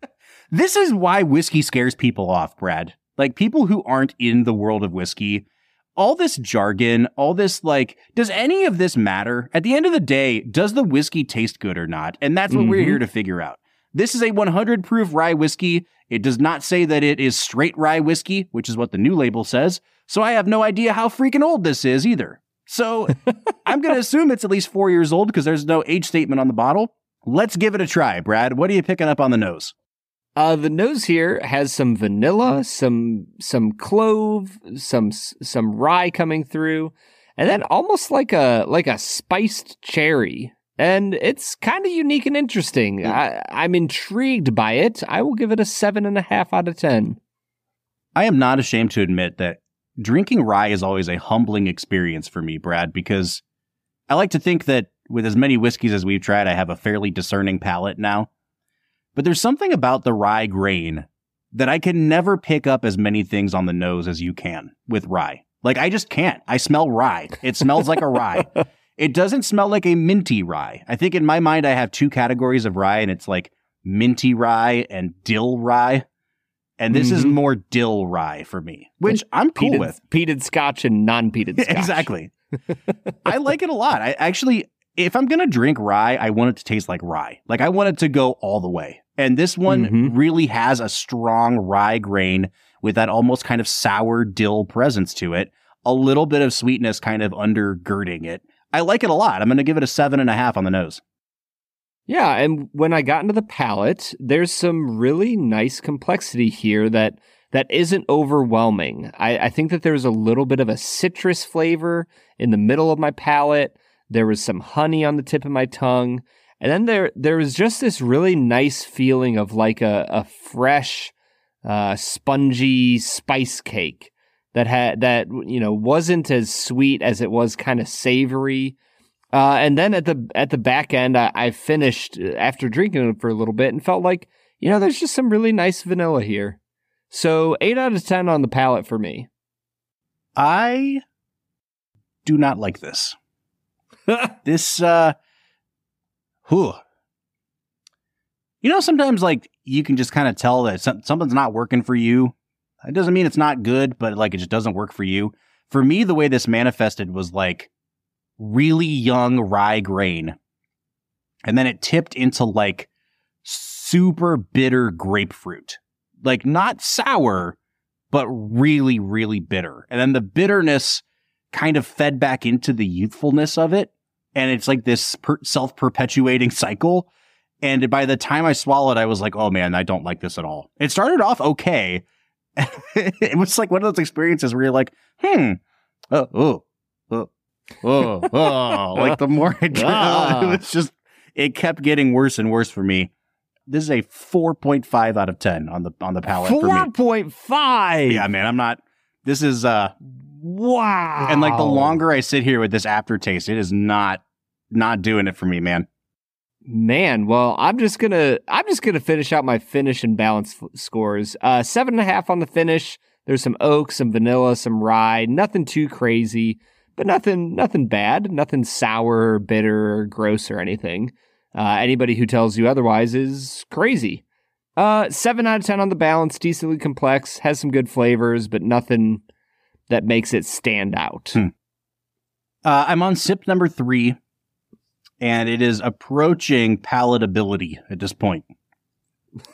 this is why whiskey scares people off, Brad. Like people who aren't in the world of whiskey, all this jargon, all this like, does any of this matter? At the end of the day, does the whiskey taste good or not? And that's what mm-hmm. we're here to figure out. This is a 100 proof rye whiskey. It does not say that it is straight rye whiskey, which is what the new label says. So I have no idea how freaking old this is either. So I'm going to assume it's at least four years old because there's no age statement on the bottle. Let's give it a try, Brad. What are you picking up on the nose? Uh, the nose here has some vanilla, some some clove, some some rye coming through, and then almost like a like a spiced cherry. And it's kind of unique and interesting. Mm. I, I'm intrigued by it. I will give it a seven and a half out of ten. I am not ashamed to admit that drinking rye is always a humbling experience for me, Brad, because I like to think that with as many whiskeys as we've tried, I have a fairly discerning palate now. But there's something about the rye grain that I can never pick up as many things on the nose as you can with rye. Like I just can't. I smell rye. It smells like a rye. It doesn't smell like a minty rye. I think in my mind I have two categories of rye and it's like minty rye and dill rye. And this mm-hmm. is more dill rye for me, which I'm cool peated, with. Peated scotch and non-peated scotch. exactly. I like it a lot. I actually if I'm going to drink rye, I want it to taste like rye. Like I want it to go all the way. And this one mm-hmm. really has a strong rye grain with that almost kind of sour dill presence to it. A little bit of sweetness kind of undergirding it. I like it a lot. I'm going to give it a seven and a half on the nose. Yeah, and when I got into the palate, there's some really nice complexity here that that isn't overwhelming. I, I think that there's a little bit of a citrus flavor in the middle of my palate. There was some honey on the tip of my tongue. And then there there was just this really nice feeling of like a, a fresh, uh, spongy spice cake that had that you know wasn't as sweet as it was kind of savory. Uh, and then at the at the back end, I, I finished after drinking it for a little bit and felt like you know there's just some really nice vanilla here. So eight out of ten on the palate for me. I do not like this. this uh whew. You know, sometimes like you can just kind of tell that some, something's not working for you. It doesn't mean it's not good, but like it just doesn't work for you. For me, the way this manifested was like really young rye grain. And then it tipped into like super bitter grapefruit. Like not sour, but really, really bitter. And then the bitterness kind of fed back into the youthfulness of it. And it's like this per- self perpetuating cycle. And by the time I swallowed, I was like, oh man, I don't like this at all. It started off okay. it was like one of those experiences where you're like, hmm, oh, oh, oh, oh, oh. like the more I drank, ah. it was just, it kept getting worse and worse for me. This is a 4.5 out of 10 on the on the palate 4.5. Yeah, man, I'm not this is uh Wow. And like the longer I sit here with this aftertaste, it is not not doing it for me, man. Man, well, I'm just gonna I'm just gonna finish out my finish and balance f- scores. Uh, seven and a half on the finish. There's some oak, some vanilla, some rye. Nothing too crazy, but nothing nothing bad. Nothing sour, bitter, gross or anything. Uh, anybody who tells you otherwise is crazy. Uh, seven out of ten on the balance. Decently complex. Has some good flavors, but nothing that makes it stand out? Hmm. Uh, I'm on sip number three, and it is approaching palatability at this point.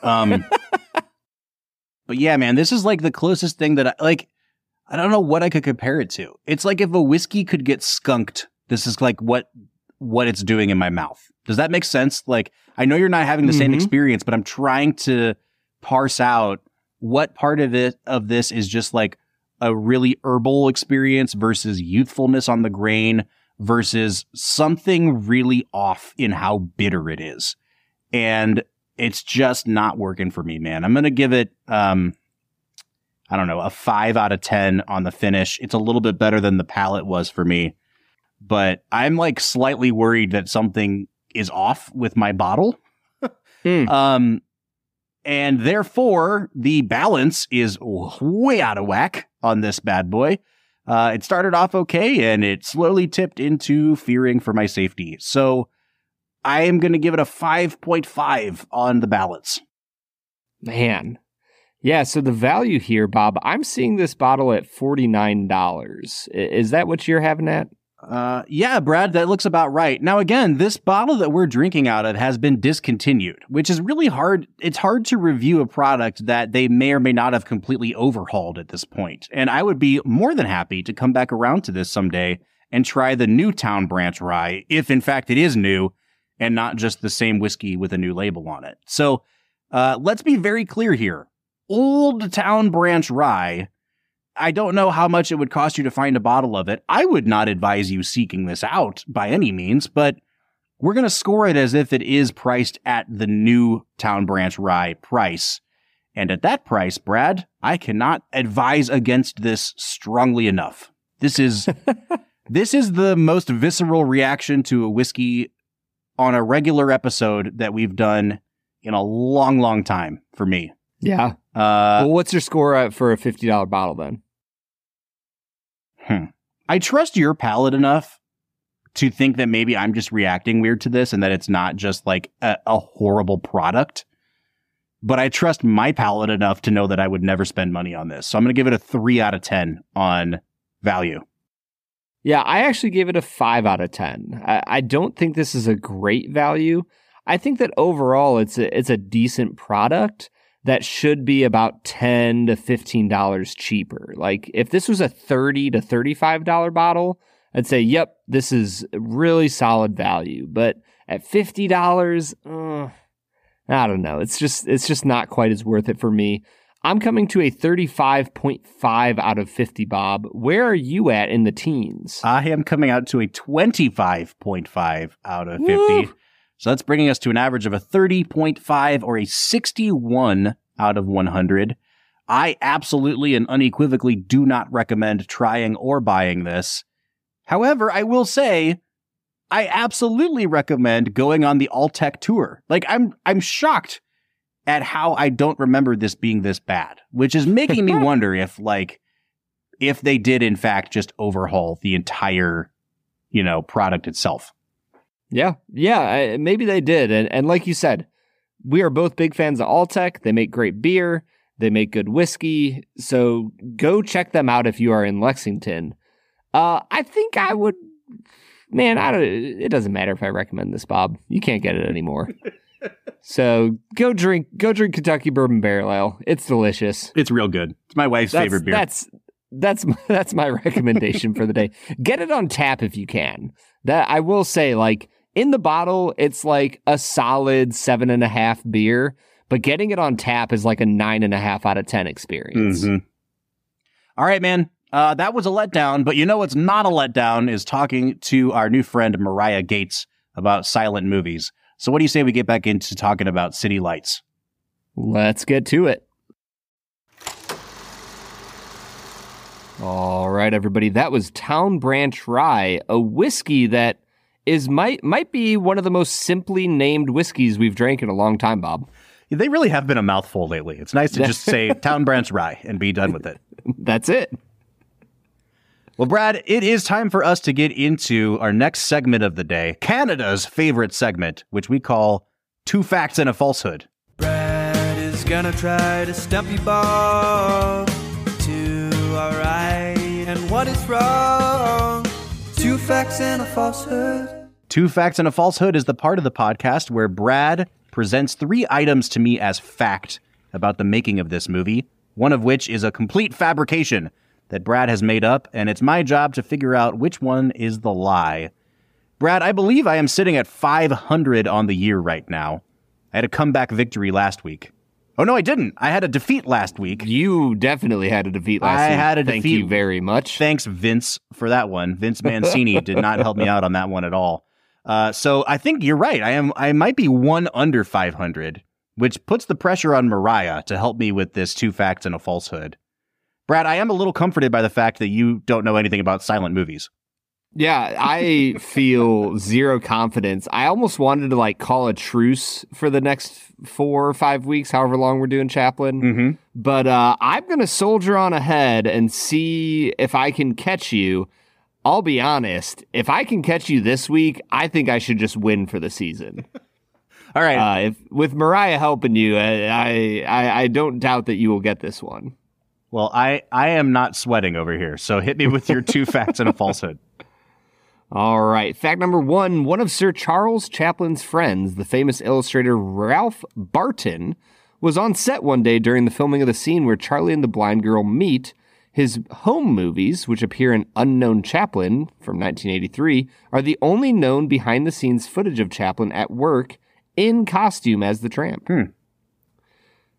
Um, but yeah, man, this is like the closest thing that I like. I don't know what I could compare it to. It's like if a whiskey could get skunked. This is like what what it's doing in my mouth. Does that make sense? Like I know you're not having the mm-hmm. same experience, but I'm trying to parse out what part of it of this is just like a really herbal experience versus youthfulness on the grain versus something really off in how bitter it is. And it's just not working for me, man. I'm going to give it, um, I don't know, a five out of 10 on the finish. It's a little bit better than the palate was for me, but I'm like slightly worried that something is off with my bottle. mm. Um, and therefore the balance is way out of whack on this bad boy. Uh, it started off okay and it slowly tipped into fearing for my safety. So I am going to give it a 5.5 on the balance. Man. Yeah, so the value here, Bob, I'm seeing this bottle at $49. Is that what you're having at? Uh, yeah, Brad, that looks about right. Now, again, this bottle that we're drinking out of has been discontinued, which is really hard. It's hard to review a product that they may or may not have completely overhauled at this point. And I would be more than happy to come back around to this someday and try the new Town Branch Rye, if in fact it is new and not just the same whiskey with a new label on it. So uh, let's be very clear here. Old Town Branch Rye, I don't know how much it would cost you to find a bottle of it. I would not advise you seeking this out by any means, but we're going to score it as if it is priced at the new Town Branch Rye price. And at that price, Brad, I cannot advise against this strongly enough. This is this is the most visceral reaction to a whiskey on a regular episode that we've done in a long, long time for me. Yeah. Uh, well, what's your score for a fifty dollar bottle then? Hmm. I trust your palate enough to think that maybe I'm just reacting weird to this and that it's not just like a, a horrible product. But I trust my palate enough to know that I would never spend money on this. So I'm going to give it a three out of 10 on value. Yeah, I actually gave it a five out of 10. I, I don't think this is a great value. I think that overall it's a, it's a decent product that should be about 10 to $15 cheaper. Like if this was a 30 to $35 bottle, I'd say, yep, this is really solid value. But at $50, uh, I don't know. It's just it's just not quite as worth it for me. I'm coming to a 35.5 out of 50, Bob. Where are you at in the teens? I am coming out to a 25.5 out of 50. So that's bringing us to an average of a 30.5 or a 61 out of 100. I absolutely and unequivocally do not recommend trying or buying this. However, I will say I absolutely recommend going on the Alltech tour. Like I'm I'm shocked at how I don't remember this being this bad, which is making me wonder if like if they did in fact just overhaul the entire you know product itself. Yeah, yeah, I- maybe they did. And, and like you said, we are both big fans of Alltech. They make great beer, they make good whiskey. So go check them out if you are in Lexington. Uh, I think I would. Man, I don't. It doesn't matter if I recommend this, Bob. You can't get it anymore. so go drink, go drink Kentucky Bourbon Barrel Ale. It's delicious. It's real good. It's my wife's That's, favorite beer. That's that's my, that's my recommendation for the day. Get it on tap if you can. That I will say, like in the bottle, it's like a solid seven and a half beer, but getting it on tap is like a nine and a half out of ten experience. Mhm. All right, man. Uh, that was a letdown, but you know what's not a letdown is talking to our new friend Marya Gates about silent movies. So, what do you say we get back into talking about City Lights? Let's get to it. All right, everybody. That was Town Branch Rye, a whiskey that is might might be one of the most simply named whiskeys we've drank in a long time, Bob. They really have been a mouthful lately. It's nice to just say Town Branch Rye and be done with it. That's it. Well, Brad, it is time for us to get into our next segment of the day, Canada's favorite segment, which we call Two Facts and a Falsehood. Brad is gonna try to stump you, Bob. Two are right and one is wrong. Two facts and a falsehood. Two Facts and a Falsehood is the part of the podcast where Brad presents three items to me as fact about the making of this movie, one of which is a complete fabrication that Brad has made up, and it's my job to figure out which one is the lie. Brad, I believe I am sitting at 500 on the year right now. I had a comeback victory last week. Oh, no, I didn't. I had a defeat last week. You definitely had a defeat last I week. I had a Thank defeat. you very much. Thanks, Vince, for that one. Vince Mancini did not help me out on that one at all. Uh, so I think you're right. I am. I might be one under 500, which puts the pressure on Marya to help me with this two facts and a falsehood. Brad, I am a little comforted by the fact that you don't know anything about silent movies. Yeah, I feel zero confidence. I almost wanted to like call a truce for the next four or five weeks, however long we're doing Chaplin. Mm-hmm. But uh, I'm going to soldier on ahead and see if I can catch you. I'll be honest. If I can catch you this week, I think I should just win for the season. All right. Uh, if with Marya helping you, I, I I don't doubt that you will get this one. well, I I am not sweating over here. So hit me with your two facts and a falsehood. All right. Fact number one one of Sir Charles Chaplin's friends, the famous illustrator Ralph Barton, was on set one day during the filming of the scene where Charlie and the blind girl meet. His home movies, which appear in Unknown Chaplin from 1983, are the only known behind the scenes footage of Chaplin at work in costume as the tramp. Hmm.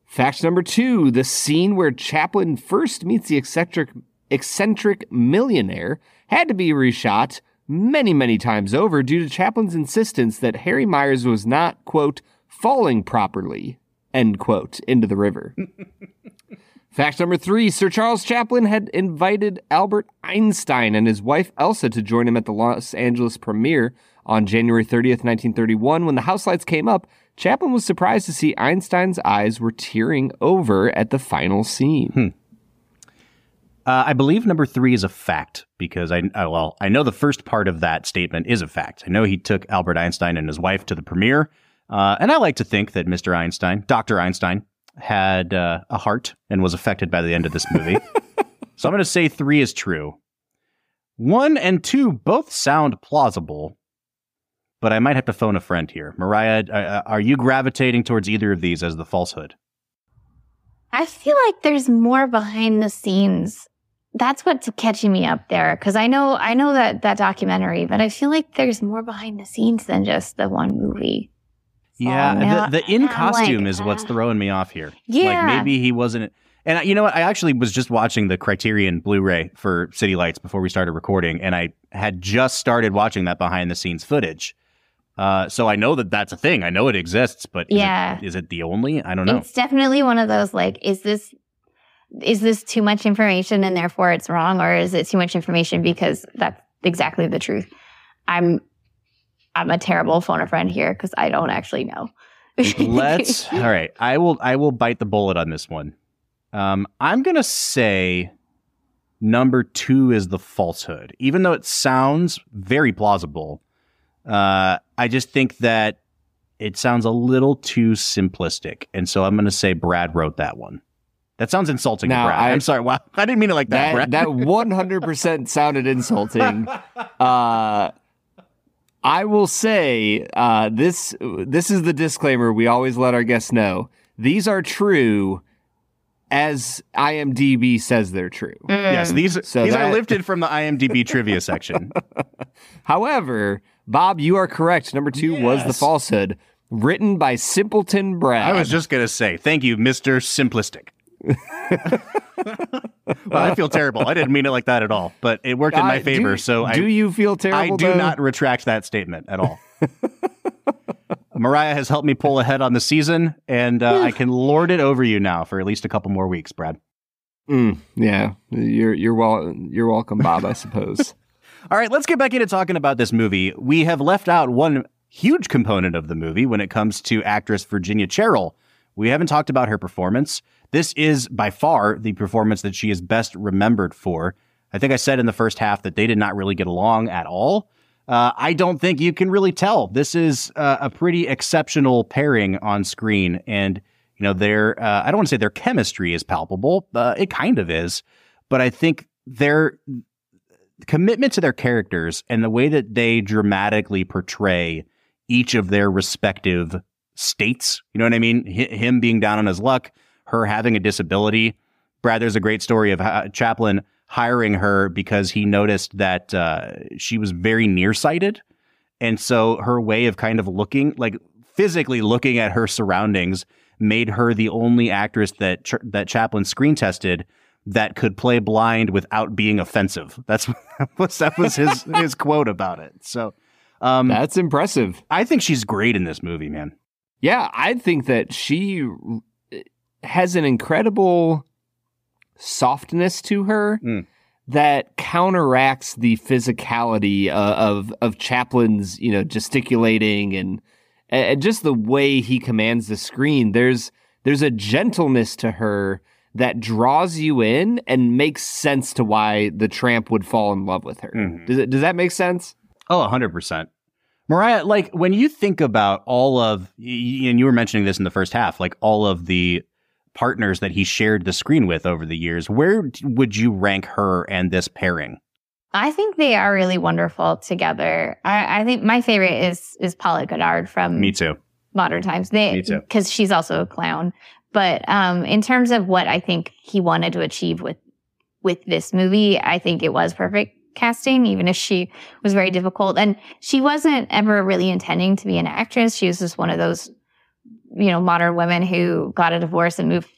Fact number two the scene where Chaplin first meets the eccentric, eccentric millionaire had to be reshot many, many times over due to Chaplin's insistence that Harry Myers was not, quote, falling properly, end quote, into the river. Fact number three Sir Charles Chaplin had invited Albert Einstein and his wife Elsa to join him at the Los Angeles premiere on January 30th, 1931. When the house lights came up, Chaplin was surprised to see Einstein's eyes were tearing over at the final scene. Uh, I believe number three is a fact because I well I know the first part of that statement is a fact. I know he took Albert Einstein and his wife to the premiere, uh, and I like to think that Mr. Einstein, Doctor Einstein, had uh, a heart and was affected by the end of this movie. so I'm going to say three is true. One and two both sound plausible, but I might have to phone a friend here. Marya, uh, are you gravitating towards either of these as the falsehood? I feel like there's more behind the scenes. That's what's catching me up there because I know I know that that documentary, but I feel like there's more behind the scenes than just the one movie. Yeah, now- the, the in I'm costume like, is what's uh, throwing me off here. Yeah. Like maybe he wasn't. And you know what? I actually was just watching the Criterion Blu-ray for City Lights before we started recording, and I had just started watching that behind the scenes footage. Uh, so I know that that's a thing. I know it exists, but is Yeah. is it the only? I don't know. It's definitely one of those like, is this is this too much information and therefore it's wrong, or is it too much information because that's exactly the truth? I'm I'm a terrible phone a friend here because I don't actually know. Let's. all right. I will. I will bite the bullet on this one. Um, I'm gonna say number two is the falsehood, even though it sounds very plausible. Uh, I just think that it sounds a little too simplistic, and so I'm gonna say Brad wrote that one. That sounds insulting, Now, Brad. I- I'm sorry. Wow, I didn't mean it like that. That Brad. that 100% sounded insulting. Uh, I will say uh, this. This is the disclaimer we always let our guests know. These are true, as IMDb says they're true. yes, these So these are lifted from the IMDb trivia section. However, Bob, you are correct. Number two was the falsehood, written by Simpleton Brad. I was just gonna say thank you, Mister Simplistic. well, I feel terrible. I didn't mean it like that at all, but it worked in my Uh, favor. do, so I do you feel terrible? I do though? not retract that statement at all. Marya has helped me pull ahead on the season, and uh, I can lord it over you now for at least a couple more weeks, Brad. Mm, yeah, you're you're well. You're welcome, Bob. I suppose. All right, let's get back into talking about this movie. We have left out one huge component of the movie when it comes to actress Virginia Cherrill. We haven't talked about her performance. This is by far the performance that she is best remembered for. I think I said in the first half that they did not really get along at all. Uh, I don't think you can really tell. This is uh, a pretty exceptional pairing on screen, and you know their uh, I don't want to say their chemistry is palpable. Uh, it kind of is, but I think their commitment to their characters and the way that they dramatically portray each of their respective states. You know what I mean? H- him being down on his luck, her having a disability. Brad, there's a great story of how Chaplin hiring her because he noticed that uh, she was very nearsighted. And so her way of kind of looking, like physically looking at her surroundings, made her the only actress that Ch- that Chaplin screen tested that could play blind without being offensive. That's that was that was his his quote about it. So um, That's impressive. I think she's great in this movie, man. Yeah, I think that she has an incredible softness to her Mm. that counteracts the physicality uh, of of Chaplin's, you know, gesticulating and and just the way he commands the screen. There's there's a gentleness to her that draws you in and makes sense to why the tramp would fall in love with her. Mhm. Does it, does that make sense? Oh, 100%. Marya, like when you think about all of, and you were mentioning this in the first half, like all of the partners that he shared the screen with over the years, where would you rank her and this pairing? I think they are really wonderful together. I, I think my favorite is is Paulette Goddard from Me too. Modern Times. They, Me too. Because she's also a clown. But um, in terms of what I think he wanted to achieve with with this movie. I think it was perfect casting, even if she was very difficult. And she wasn't ever really intending to be an actress. She was just one of those, you know, modern women who got a divorce and moved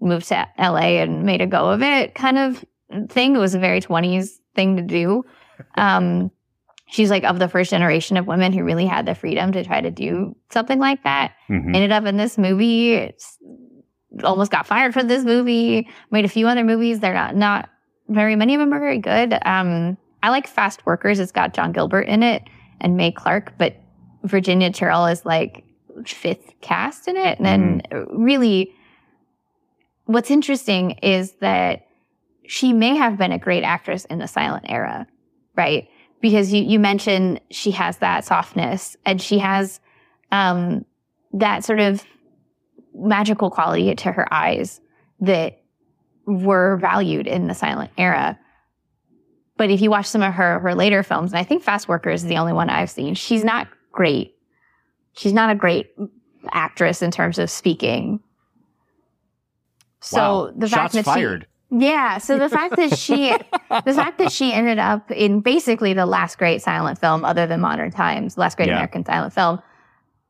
moved to LA and made a go of it kind of thing. It was a very 20s thing to do. Um, she's like of the first generation of women who really had the freedom to try to do something like that. Mhm. Ended up in this movie. It's, almost got fired for this movie. Made a few other movies. They're not not very many of them are very good. Um, I like Fast Workers. It's got John Gilbert in it and Mae Clarke, but Virginia Cherrill is like fifth cast in it. And then really, what's interesting is that she may have been a great actress in the silent era, right? Because you, you mentioned she has that softness and she has um, that sort of magical quality to her eyes that were valued in the silent era. But if you watch some of her her later films, and I think Fast Workers is the only one I've seen, she's not great. She's not a great actress in terms of speaking. So Wow. the fact Shots that fired. she, yeah, so the fact that she, the fact that she ended up in basically the last great silent film, other than Modern Times, last great Yeah. American silent film,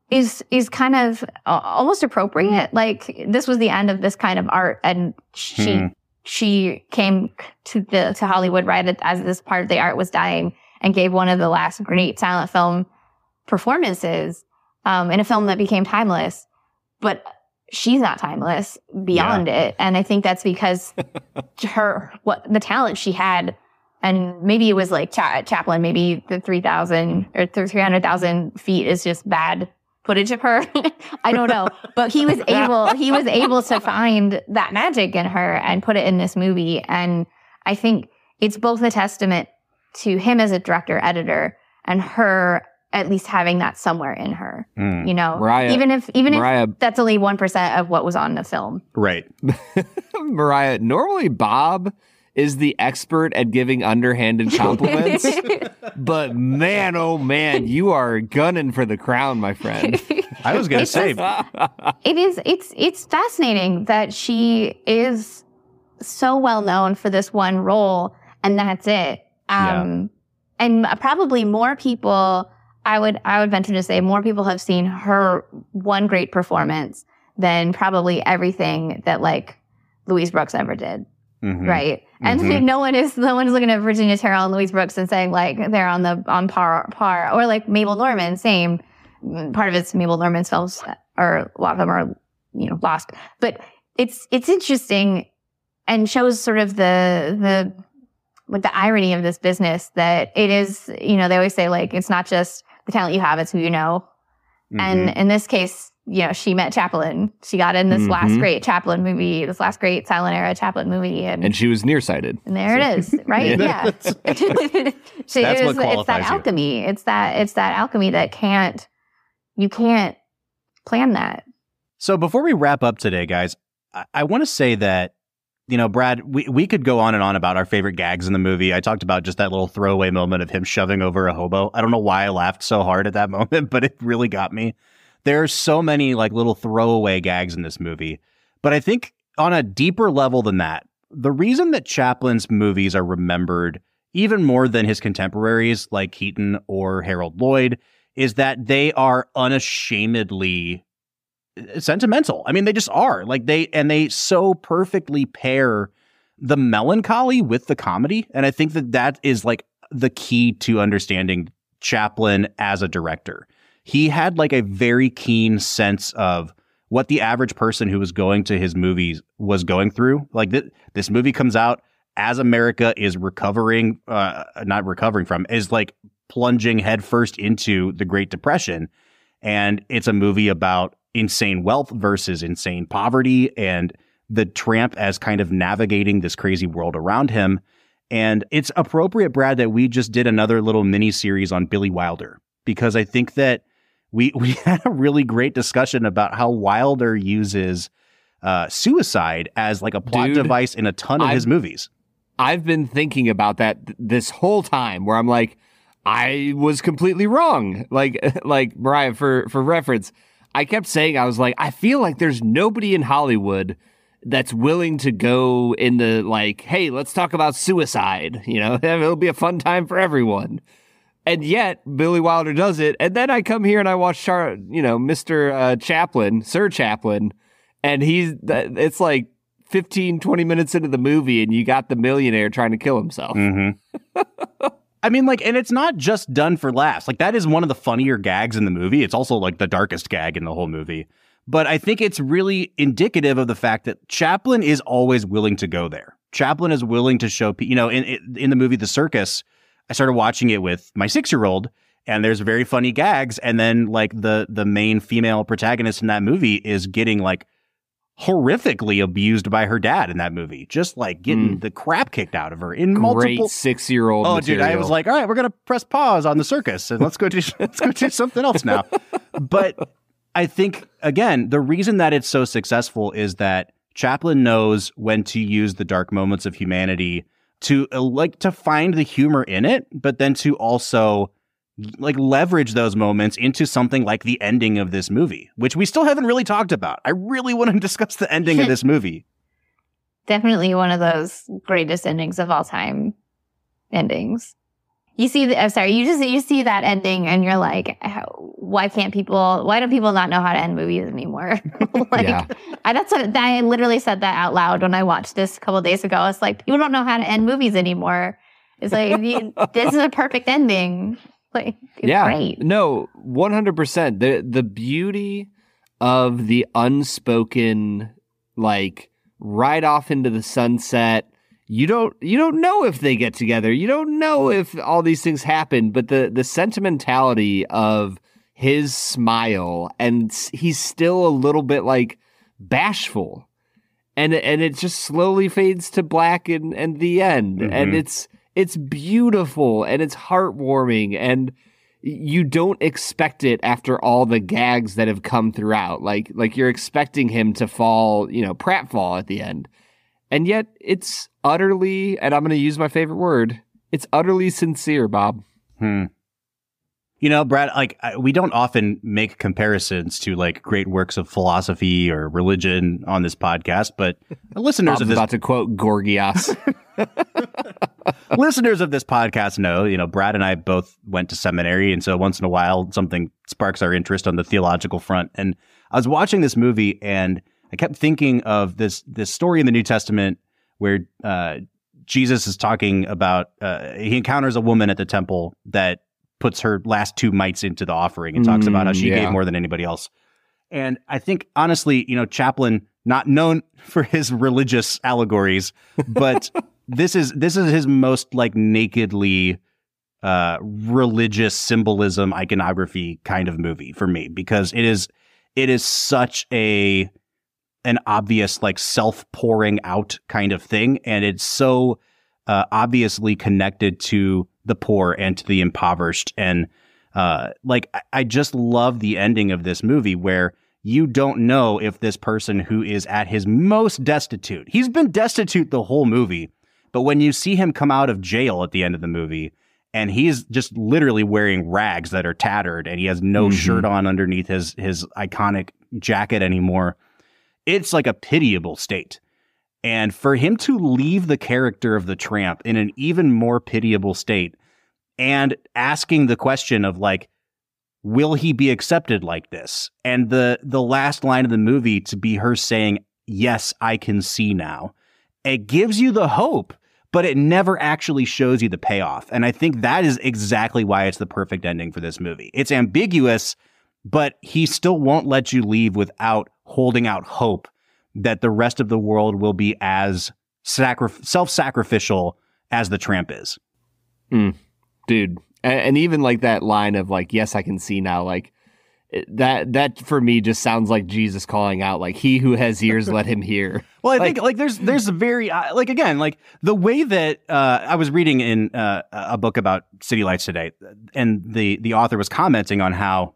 is is kind of uh, almost appropriate. Like this was the end of this kind of art, and she Hmm. she came to the to Hollywood right as this part of the art was dying, and gave one of the last great silent film performances um, in a film that became timeless. But she's not timeless beyond it, and I think that's because her what the talent she had. And maybe it was like Cha- Chaplin, maybe the 3,000 or 300,000 feet is just bad footage of her. I don't know, but he was able he was able to find that magic in her and put it in this movie and I think it's both a testament to him as a director editor and her at least having that somewhere in her. Mm. You know, Marya- even if even Marya, if that's only 1% of what was on the film. Right. Marya, normally Bob is the expert at giving underhanded compliments, but man, oh man, you are gunning for the crown, my friend. I was going to It's say, it is it's it's fascinating that she is so well known for this one role and that's it um and probably more people i would i would venture to say more people have seen her one great performance than probably everything that like louise brooks ever did Mhm. right and Mhm. no one is no one is looking at virginia cherrill and louise brooks and saying like they're on the on par par or like mabel normand same Mm, part of it's mabel normand's films or a lot of them are you know lost but it's it's interesting and shows sort of the the like the irony of this business that it is you know they always say like it's not just the talent you have it's who you know Mhm. and in this case you know she met chaplin she got in this last Mhm. great chaplin movie this last great silent era chaplin movie and and she was nearsighted. and there it is, right? Yeah. Yeah. So That's it what is- it's that qualifies you. alchemy. It's that it's that alchemy that can't you can't plan that. So before we wrap up today, guys, I, I want to say that, you know, Brad, we, we could go on and on about our favorite gags in the movie. I talked about just that little throwaway moment of him shoving over a hobo. I don't know why I laughed so hard at that moment, but it really got me. There are so many like little throwaway gags in this movie. But I think on a deeper level than that, the reason that Chaplin's movies are remembered even more than his contemporaries like Keaton or Harold Lloyd is that they are unashamedly sentimental. I mean, they just are. Like they and they so perfectly pair the melancholy with the comedy, and I think that that is like the key to understanding Chaplin as a director. He had like a very keen sense of what the average person who was going to his movies was going through. Like th- this movie comes out as America is recovering, uh, not recovering from, is like plunging headfirst into the Great Depression. And it's a movie about insane wealth versus insane poverty and the tramp as kind of navigating this crazy world around him. And it's appropriate, Brad, that we just did another little mini series on Billy Wilder because I think that we we had a really great discussion about how Wilder uses uh, suicide as like a plot Dude, device in a ton of I've- his movies. I've been thinking about that th- this whole time where I'm like, I was completely wrong. Like, like Marya, for, for reference, I kept saying, I was like, I feel like there's nobody in Hollywood that's willing to go in the like, hey, let's talk about suicide. You know, it'll be a fun time for everyone. And yet Billy Wilder does it, and then I come here and I watch Char, you know, Mister uh, Chaplin, Sir Chaplin, and he's it's like 15, 20 minutes into the movie, and you got the millionaire trying to kill himself. Mm-hmm. I mean, like, and it's not just done for laughs. Like, that is one of the funnier gags in the movie. It's also like the darkest gag in the whole movie. But I think it's really indicative of the fact that Chaplin is always willing to go there. Chaplin is willing to show, you know, in in the movie The Circus, I started watching it with my six year old, and there's very funny gags, and then like the the main female protagonist in that movie is getting like horrifically abused by her dad in that movie, just like getting mm. the crap kicked out of her in Great multiple six year old. Oh, material. dude, I was like, all right, we're gonna press pause on the circus and let's go do let's go do something else now. but I think again, the reason that it's so successful is that Chaplin knows when to use the dark moments of humanity to uh, like to find the humor in it, but then to also like leverage those moments into something like the ending of this movie, which we still haven't really talked about. I really want to discuss the ending of this movie. Definitely one of those greatest endings of all time endings you see the, I'm sorry, you just, you see that ending and you're like, why can't people, why do people not know how to end movies anymore? like, yeah. I, that's what, I literally said that out loud when I watched this a couple days ago. It's like, people don't know how to end movies anymore. It's like, this is a perfect ending. Like, yeah. Great. No, 100%. The, the beauty of the unspoken, like, right off into the sunset, you don't you don't know if they get together. You don't know if all these things happen, but the the sentimentality of his smile and he's still a little bit like bashful. And and it just slowly fades to black and and the end. Mm-hmm. And it's it's beautiful and it's heartwarming and you don't expect it after all the gags that have come throughout. Like like you're expecting him to fall, you know, pratfall at the end. And yet it's utterly, and I'm going to use my favorite word, it's utterly sincere, Bob. Hmm. You know, Brad, like we don't often make comparisons to like great works of philosophy or religion on this podcast, but listeners Bob's of this about to quote Gorgias. listeners of this podcast know, you know, Brad and I both went to seminary, and so once in a while something sparks our interest on the theological front. And I was watching this movie, and I kept thinking of this this story in the New Testament where uh, Jesus is talking about uh, he encounters a woman at the temple that puts her last two mites into the offering and talks mm, about how she yeah. gave more than anybody else. And I think honestly, you know, Chaplin not known for his religious allegories, but this is this is his most like nakedly uh religious symbolism iconography kind of movie for me because it is it is such a an obvious like self pouring out kind of thing. And it's so uh, obviously connected to the poor and to the impoverished. And uh, like, I just love the ending of this movie where you don't know if this person who is at his most destitute, he's been destitute the whole movie. But when you see him come out of jail at the end of the movie, and he's just literally wearing rags that are tattered and he has no mm-hmm. shirt on underneath his his iconic jacket anymore it's like a pitiable state. And for him to leave the character of the tramp in an even more pitiable state and asking the question of like, will he be accepted like this? And the the last line of the movie to be her saying, Yes, I can see now. It gives you the hope, but it never actually shows you the payoff. And I think that is exactly why it's the perfect ending for this movie. It's ambiguous, but he still won't let you leave without holding out hope that the rest of the world will be as sacri- self-sacrificial as the tramp is. Mm, dude, and, and, even like that line of like, "Yes, I can see now." Like that. That for me just sounds like Jesus calling out, like, "He who has ears, let him hear." Well, I like, think like there's there's a very uh, like again like the way that uh, I was reading in uh, a book about city lights today, and the the author was commenting on how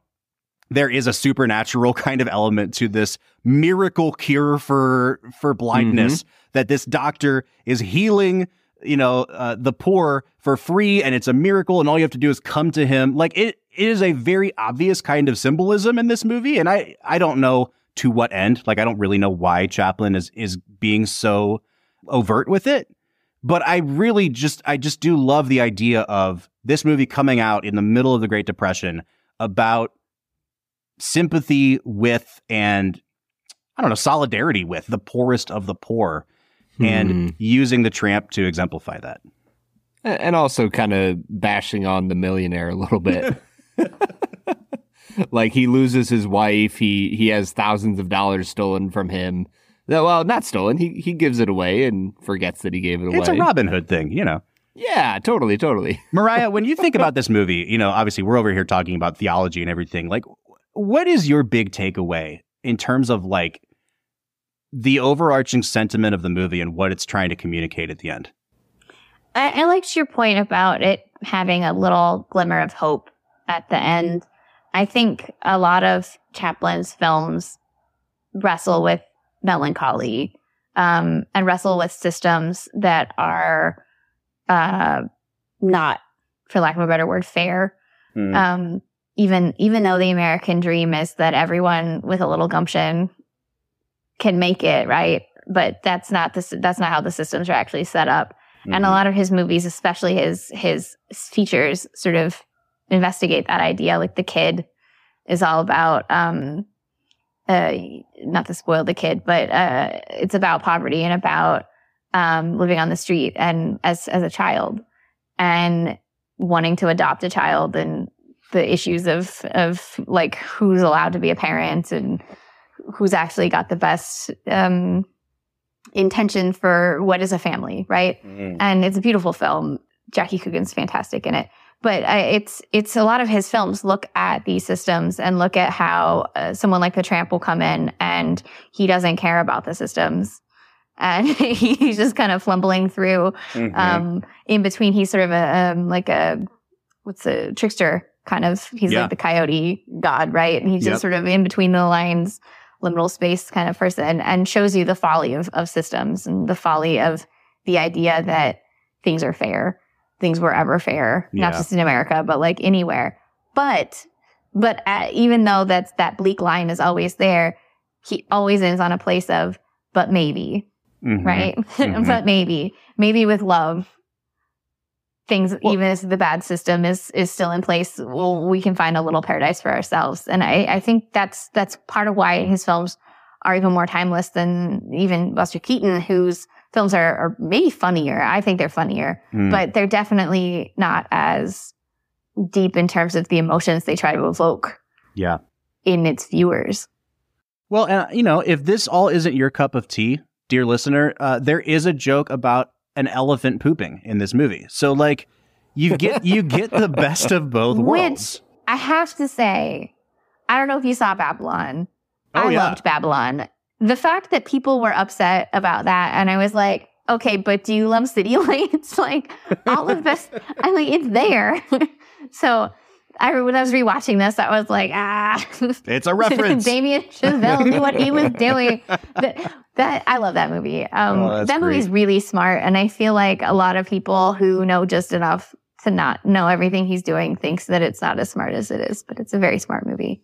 there is a supernatural kind of element to this miracle cure for for blindness mm-hmm. that this doctor is healing you know uh, the poor for free and it's a miracle and all you have to do is come to him like it, it is a very obvious kind of symbolism in this movie and i i don't know to what end. Like I don't really know why Chaplin is is being so overt with it, but I really just I just do love the idea of this movie coming out in the middle of the Great Depression about sympathy with and I don't know solidarity with the poorest of the poor and Hmm. using the tramp to exemplify that. and also kind of bashing on the millionaire a little bit. like he loses his wife, he he has thousands of dollars stolen from him. Well, not stolen. He he gives it away and forgets that he gave it away. It's a Robin Hood thing, you know. Yeah, totally, totally. Marya, when you think about this movie, you know, obviously we're over here talking about theology and everything. Like, what is your big takeaway in terms of like the overarching sentiment of the movie and what it's trying to communicate at the end? I, I liked your point about it having a little glimmer of hope at the end. I think a lot of Chaplin's films wrestle with melancholy um, and wrestle with systems that are uh, not, for lack of a better word, fair. Hmm. Um, even even though the American dream is that everyone with a little gumption can make it, right? But that's not the that's not how the systems are actually set up. And a Mhm. lot of his movies, especially his his features, sort of investigate that idea. Like the kid is all about um uh not to spoil the kid, but uh it's about poverty and about um living on the street and as as a child and wanting to adopt a child and the issues of of like who's allowed to be a parent and who's actually got the best um intention for what is a family, right? Mhm. and it's a beautiful film. Jackie Coogan's fantastic in it, but uh, it's it's a lot of his films look at these systems and look at how uh, someone like the Tramp will come in and he doesn't care about the systems, and he's just kind of fumbling through. Mhm. Um, in between, he's sort of a um, like a what's a trickster kind of. He's Yeah. like the coyote god, right? And he's Yep. just sort of in between the lines, liminal space kind of person, and shows you the folly of of systems and the folly of the idea that things are fair, things were ever fair, not just in America, but like anywhere. But but uh, even though that's that bleak line is always there, he always ends on a place of but maybe Mhm. right? Mhm. but maybe, maybe with love, things Well- even as the bad system is is still in place, well, we can find a little paradise for ourselves. And I, I think that's that's part of why his films are even more timeless than even Buster Keaton, whose films are, are maybe funnier. I think they're funnier, Mm. but they're definitely not as deep in terms of the emotions they try to evoke yeah. in its viewers. Well, uh, you know, if this all isn't your cup of tea, dear listener, uh, there is a joke about an elephant pooping in this movie. So, like, you get you get the best of both Which- worlds. I have to say, I don't know if you saw Babylon. Oh, I yeah. loved Babylon. The fact that people were upset about that, and I was like, okay, but do you love City Lights? like all of this, I'm like, it's there. so I when I was rewatching this, I was like, ah, It's a reference. Damien Chazelle knew what he was doing. That, that I love that movie. Um, Oh, that movie's great. really smart, and I feel like a lot of people who know just enough to not know everything he's doing thinks that it's not as smart as it is, but it's a very smart movie.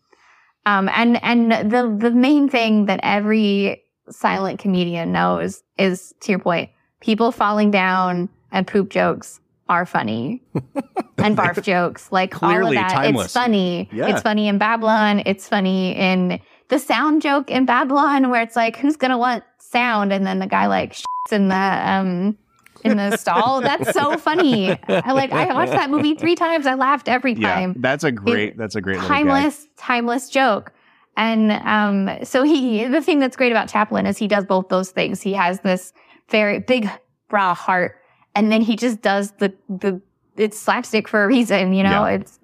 Um, and and the the main thing that every silent comedian knows is, to your point, people falling down and poop jokes are funny, and barf jokes like all Clearly of that. timeless. It's funny. Yeah. It's funny in Babylon. It's funny in the sound joke in Babylon, where it's like, who's gonna want sound? And then the guy like shits in the um in the stall. That's so funny. I like. I watched that movie three times. I laughed every yeah, time that's a great. That's a great timeless, timeless joke. And um, so he, the thing that's great about Chaplin is he does both those things. He has this very big, raw heart, and then he just does the the it's slapstick for a reason. You know, Yeah. it's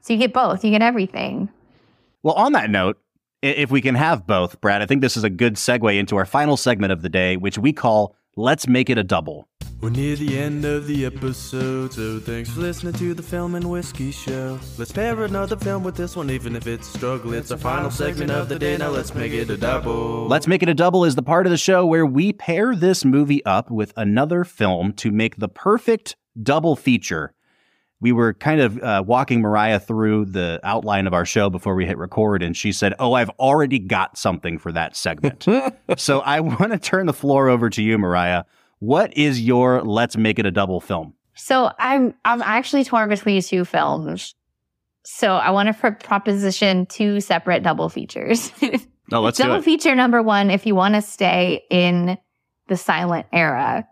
so you get both. You get everything. Well, on that note, if we can have both, Brad, I think this is a good segue into our final segment of the day, which we call "Let's Make It a Double." We're near the end of the episode, so thanks for listening to the Film and Whiskey Show. Let's pair another film with this one, even if it's a struggle. It's our final segment of the day, now let's make it a double. Let's Make It a Double is the part of the show where we pair this movie up with another film to make the perfect double feature. we were kind of uh, walking Marya through the outline of our show before we hit record, and she said, "Oh, I've already got something for that segment." so I want to turn the floor over to you, Marya. What is your "Let's Make It a Double" film? So I'm I'm actually torn between two films. So I want to pro- proposition two separate double features. Oh, let's double do it. feature number one, if you want to stay in the silent era.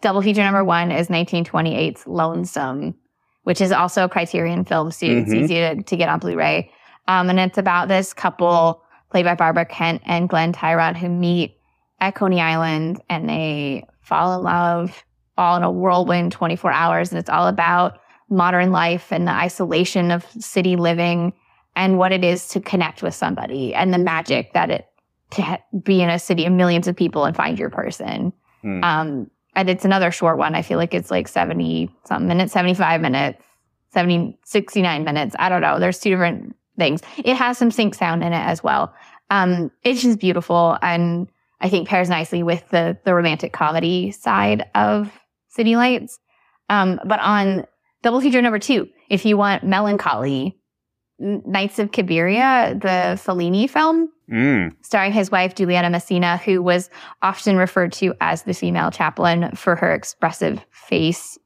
Double feature number one is 1928's Lonesome, which is also a Criterion film, so it's Mhm. easy to, to get on Blu-ray. Um, and it's about this couple played by Barbara Kent and Glenn Tryon who meet at Coney Island and they fall in love all in a whirlwind 24 hours. And it's all about modern life and the isolation of city living and what it is to connect with somebody and the magic that it to ha- be in a city of millions of people and find your person. Hmm. Um, and it's another short one. I feel like it's like 70 something minutes, 75 minutes, 70, 69 minutes. I don't know. There's two different things. It has some sync sound in it as well. Um, it's just beautiful. And I think pairs nicely with the, the romantic comedy side of City Lights. Um, but on double feature number two, if you want melancholy, Nights of Cabiria, the Fellini film, Mm. starring his wife Giulietta Masina, who was often referred to as the female Chaplin for her expressive face,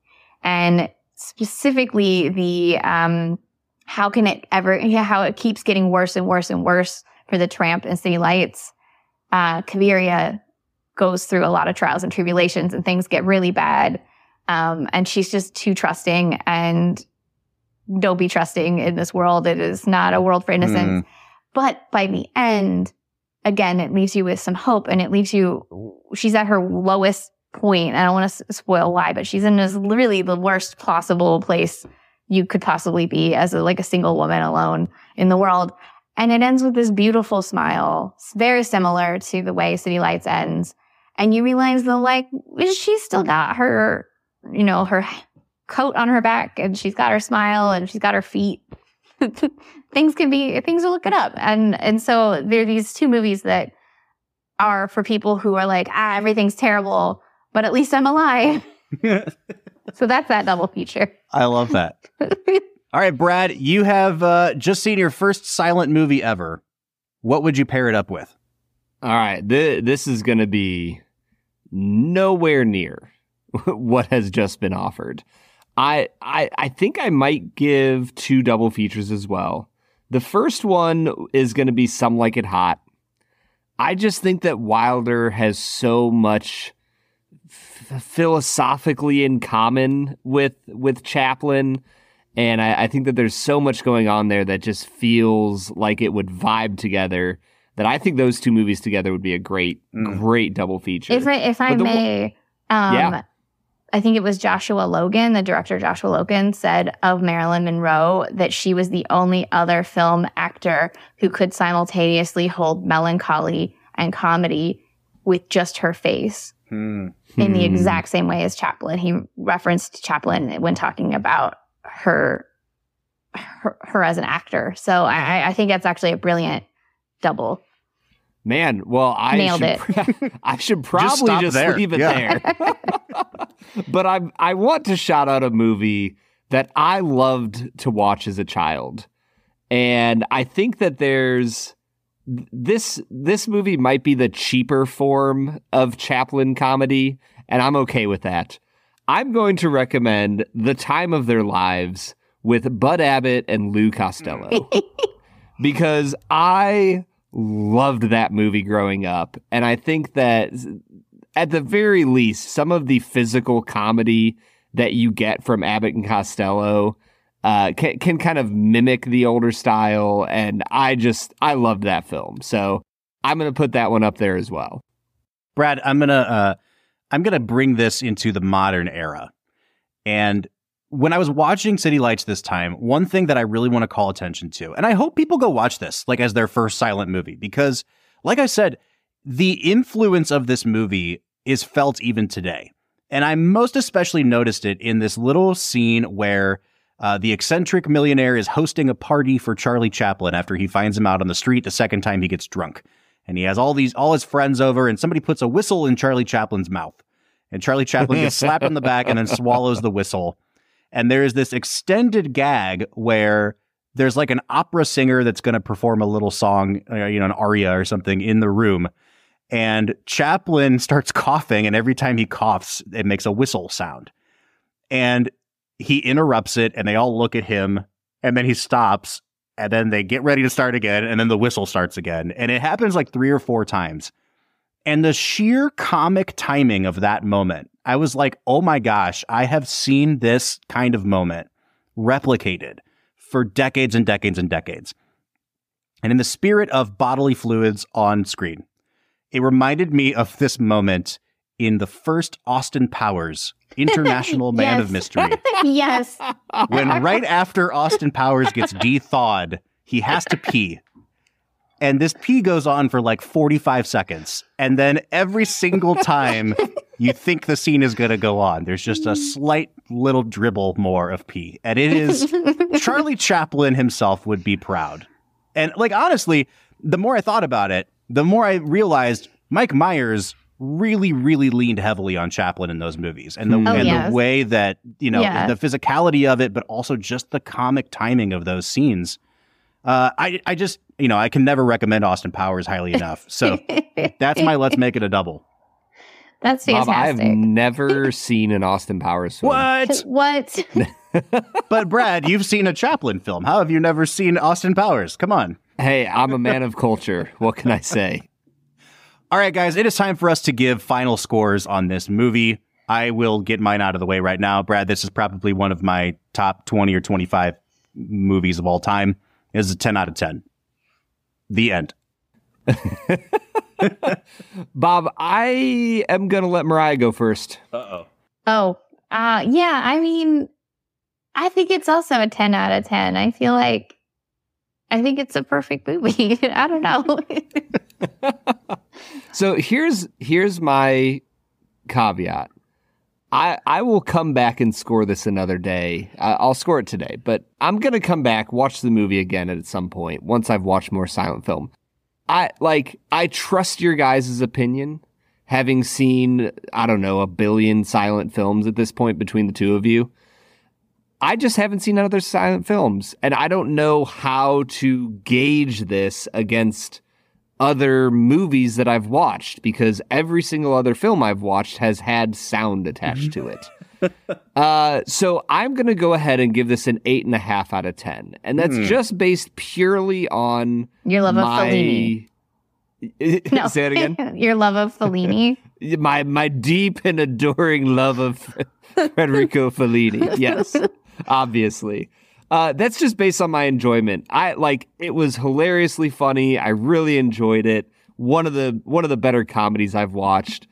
and specifically the um, how can it ever yeah, how it keeps getting worse and worse and worse for the tramp and city lights. Uh, Cabiria goes through a lot of trials and tribulations, and things get really bad. Um, and she's just too trusting, and don't be trusting in this world. It is not a world for innocence. But by the end, again, it leaves you with some hope and it leaves you, she's at her lowest point. I don't want to spoil why, but she's in this really the worst possible place you could possibly be as a, like a single woman alone in the world. And it ends with this beautiful smile, It's very similar to the way City Lights ends. And you realize that like, she's still got her, you know, her coat on her back and she's got her smile and she's got her feet. things can be things are looking up and and so there are these two movies that are for people who are like ah everything's terrible but at least i'm alive so that's that double feature I love that. All right, Brad, you have uh, just seen your first silent movie ever. What would you pair it up with? All right, th- this is going to be nowhere near what has just been offered. I, I I think I might give two double features as well. The first one is going to be Some Like It Hot. I just think that Wilder has so much f- philosophically in common with with Chaplin, and I, I think that there's so much going on there that just feels like it would vibe together. That I think those two movies together would be a great, Mm. great double feature. if i if i But the one- may um Yeah. I think it was Joshua Logan, the director Joshua Logan, said of Marilyn Monroe that she was the only other film actor who could simultaneously hold melancholy and comedy with just her face. Hmm. in the Hmm. exact same way as Chaplin. He referenced Chaplin when talking about her her, her as an actor. So I, I think that's actually a brilliant double. Man, well, I Nailed should, I should probably stop just, there. leave it Yeah. there. but I I want to shout out a movie that I loved to watch as a child. And I think that there's this this movie might be the cheaper form of Chaplin comedy, and I'm okay with that. I'm going to recommend The Time of Their Lives with Bud Abbott and Lou Costello because I loved that movie growing up. And I think that at the very least, some of the physical comedy that you get from Abbott and Costello uh, can, can kind of mimic the older style. And I just, I loved that film. So I'm going to put that one up there as well. Brad, I'm gonna uh, I'm gonna bring this into the modern era. And when I was watching City Lights this time, one thing that I really want to call attention to, and I hope people go watch this like as their first silent movie, because like I said, the influence of this movie is felt even today. And I most especially noticed it in this little scene where uh, the eccentric millionaire is hosting a party for Charlie Chaplin after he finds him out on the street the second time he gets drunk. And he has all these all his friends over, and somebody puts a whistle in Charlie Chaplin's mouth. And Charlie Chaplin gets slapped on the back and then swallows the whistle. And there's this extended gag where there's like an opera singer that's going to perform a little song, uh, you know, an aria or something in the room. And Chaplin starts coughing, and every time he coughs, it makes a whistle sound. And he interrupts it, and they all look at him, and then he stops, and then they get ready to start again, and then the whistle starts again. And it happens like three or four times. And the sheer comic timing of that moment, I was like, oh my gosh, I have seen this kind of moment replicated for decades and decades and decades. And in the spirit of bodily fluids on screen, it reminded me of this moment in the first Austin Powers International Man of Mystery. yes. when right after Austin Powers gets de-thawed, he has to pee. And this pee goes on for like 45 seconds. And then every single time you think the scene is going to go on, there's just a slight little dribble more of pee. And it is Charlie Chaplin himself would be proud. And like honestly, the more I thought about it, the more I realized Mike Myers really, really leaned heavily on Chaplin in those movies, and the Oh, and yes. the way that you know Yeah. the physicality of it, but also just the comic timing of those scenes. Uh, I I just you know I can never recommend Austin Powers highly enough. So that's my let's make it a double. That's Bob, I've never seen an Austin Powers film. What? What? but Brad, you've seen a Chaplin film. How have you never seen Austin Powers? Come on. Hey, I'm a man of culture. What can I say? All right, guys, it is time for us to give final scores on this movie. I will get mine out of the way right now. Brad, this is probably one of my top 20 or 25 movies of all time. It is a 10 out of 10. The end. Bob, I am going to let Marya go first. Uh-oh. Oh, uh, yeah. I mean, I think it's also a 10 out of 10. I feel like, I think it's a perfect movie. I don't know. So here's here's my caveat. I I will come back and score this another day. I'll score it today, but I'm gonna come back, watch the movie again at some point once I've watched more silent film. I like I trust your guys' opinion, having seen I don't know a billion silent films at this point between the two of you. I just haven't seen other silent films, and I don't know how to gauge this against other movies that I've watched because every single other film I've watched has had sound attached to it. uh, so I'm going to go ahead and give this an eight and a half out of 10. And that's Hmm. just based purely on Your love of. Fellini. No. Say it again. Your love of Fellini. my my deep and adoring love of Federico Fellini. Yes, obviously. Uh, that's just based on my enjoyment. I like it was hilariously funny. I really enjoyed it. One of the one of the better comedies I've watched.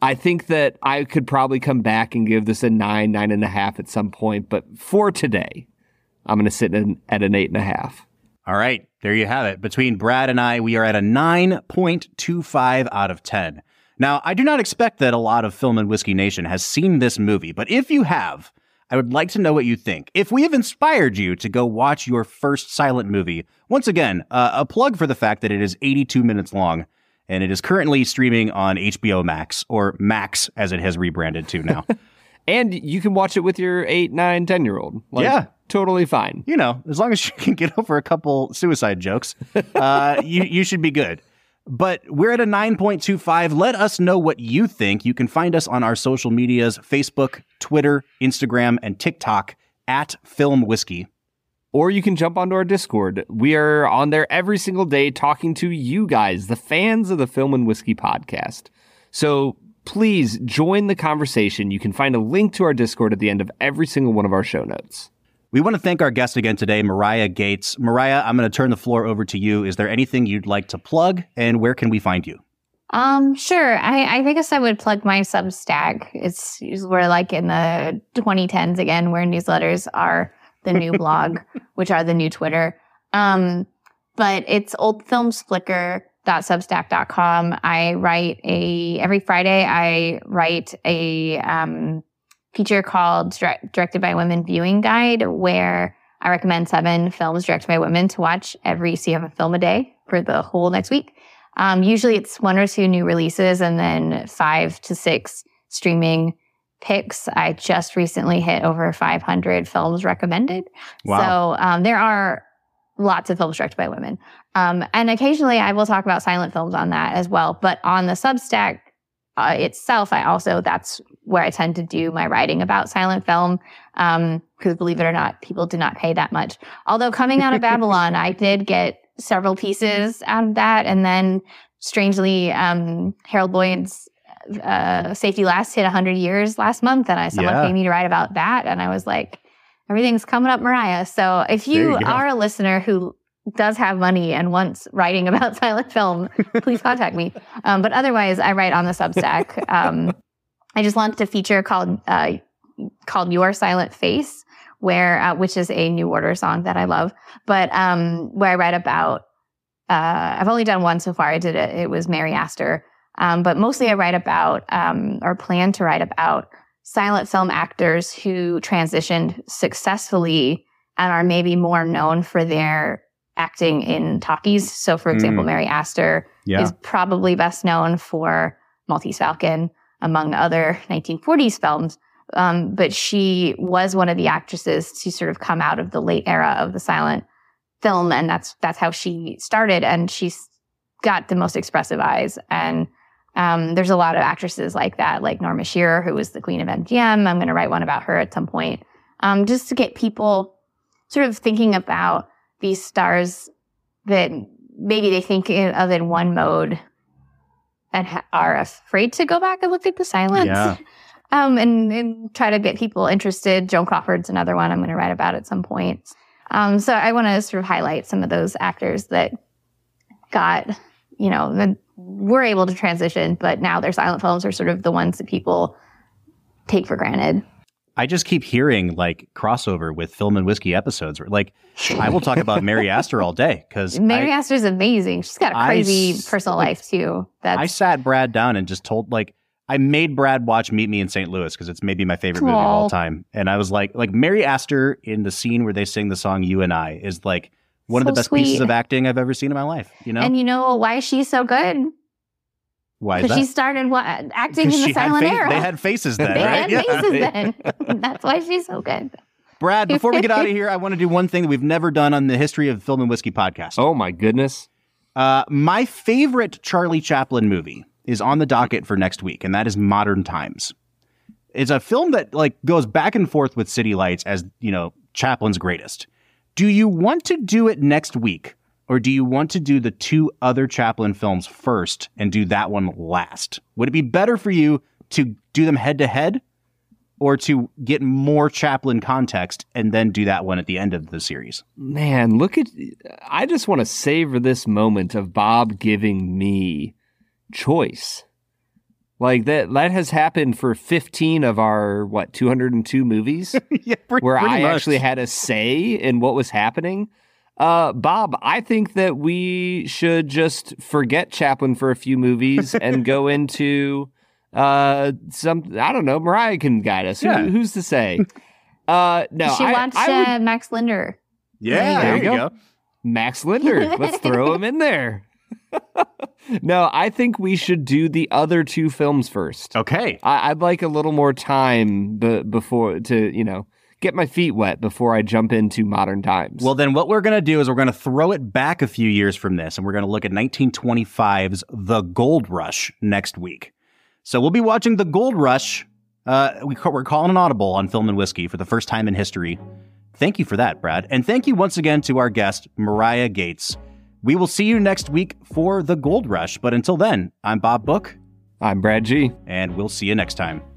I think that I could probably come back and give this a nine, nine and a half at some point, but for today, I'm gonna sit in, at an eight and a half. All right, there you have it. Between Brad and I, we are at a 9.25 out of 10. Now, I do not expect that a lot of Film and Whiskey Nation has seen this movie, but if you have, I would like to know what you think. If we have inspired you to go watch your first silent movie, once again, uh, a plug for the fact that it is 82 minutes long and it is currently streaming on HBO Max, or Max as it has rebranded to now. And you can watch it with your eight, nine, ten year old. Like, Yeah. totally fine. you know, as long as you can get over a couple suicide jokes, uh, you you should be good. But we're at a 9.25. Let us know what you think. You can find us on our social medias Facebook, Twitter, Instagram, and TikTok at Film Whiskey. or you can jump onto our Discord. We are on there every single day talking to you guys, the fans of the Film and Whiskey podcast. So please join the conversation. You can find a link to our Discord at the end of every single one of our show notes. We want to thank our guest again today, Marya Gates. Marya, I'm going to turn the floor over to you. Is there anything you'd like to plug, and where can we find you? Um, sure. I, I guess I would plug my Substack. It's we're like in the 2010s again, where newsletters are the new blog, which are the new Twitter. Um, but it's oldfilmsflicker.substack.com. I write a every Friday. I write a um, feature called Direct, "Directed by Women" viewing guide, where I recommend seven films directed by women to watch every. So you have a film a day for the whole next week. Um, usually it's one or two new releases and then five to six streaming picks. I just recently hit over 500 films recommended. Wow. So um, there are lots of films directed by women. Um, and occasionally I will talk about silent films on that as well. But on the Substack uh, itself, I also, that's where I tend to do my writing about silent film. Um, because believe it or not, people do not pay that much. Although coming out of Babylon, I did get several pieces out of that. And then strangely, um, Harold Lloyd's uh, Safety Last hit 100 years last month. And I, someone Yeah. paid me to write about that. And I was like, everything's coming up, Marya. So if you, you are a listener who does have money and wants writing about silent film, please contact me. Um, but otherwise, I write on the Substack. Um, I just launched a feature called uh, called Your Silent Face, where uh, which is a New Order song that I love, but um, where I write about. Uh, I've only done one so far. I did it. It was Mary Astor, um, but mostly I write about um, or plan to write about silent film actors who transitioned successfully and are maybe more known for their acting in talkies. So, for example, Mm. Mary Astor Yeah. is probably best known for Maltese Falcon, among other 1940s films. Um, but she was one of the actresses to sort of come out of the late era of the silent film, and that's that's how she started. And she's got the most expressive eyes. And um, there's a lot of actresses like that, like Norma Shearer, who was the queen of MGM. I'm going to write one about her at some point, um, just to get people sort of thinking about these stars that maybe they think of in one mode and ha- are afraid to go back and look at the silence. Yeah. Um, and, and try to get people interested. Joan Crawford's another one I'm going to write about at some point. Um, so I want to sort of highlight some of those actors that got, you know, that were able to transition, but now their silent films are sort of the ones that people take for granted. I just keep hearing like crossover with film and whiskey episodes. Like, I will talk about Mary Astor all day because Mary Astor is amazing. She's got a crazy s- personal like, life too. That's I sat Brad down and just told like I made Brad watch Meet Me in St. Louis because it's maybe my favorite movie of all time. And I was like, like Mary Astor in the scene where they sing the song "You and I" is like one of the best pieces of acting I've ever seen in my life. You know and you know why she's so good? Why Because she started what, acting 'Cause in the silent fa- era. They had faces then, They right? had faces then. That's why she's so good. Brad, before we get out of here, I want to do one thing that we've never done on the history of film and whiskey podcast. Oh my goodness. Uh, my favorite Charlie Chaplin movie is on the docket for next week, and that is Modern Times. It's a film that like goes back and forth with City Lights as you know Chaplin's greatest. Do you want to do it next week, or do you want to do the two other Chaplin films first and do that one last? Would it be better for you to do them head to head, or to get more Chaplin context and then do that one at the end of the series? Man, look at I just want to savor this moment of Bob giving me choice. Like that that has happened for 15 of our what 202 movies yeah, pretty, where pretty I much. actually had a say in what was happening. Uh, Bob, I think that we should just forget Chaplin for a few movies and go into uh some I don't know, Marya can guide us. Who- who's to say? Uh no, she should I, watch I would- uh, Max Linder. yeah, There there you you go. go. Max Linder. Let's throw him in there. no, I think we should do the other two films first. Okay. I, I'd like a little more time be- before to, you know, get my feet wet before I jump into modern times. Well, then what we're going to do is we're going to throw it back a few years from this, and we're going to look at 1925's The Gold Rush next week. So we'll be watching The Gold Rush. Uh, we, we're calling an audible on Film and Whiskey for the first time in history. Thank you for that, Brad. And thank you once again to our guest, Marya Gates. We will see you next week for The Gold Rush. But until then, I'm Bob Book, I'm Brad G. and we'll see you next time.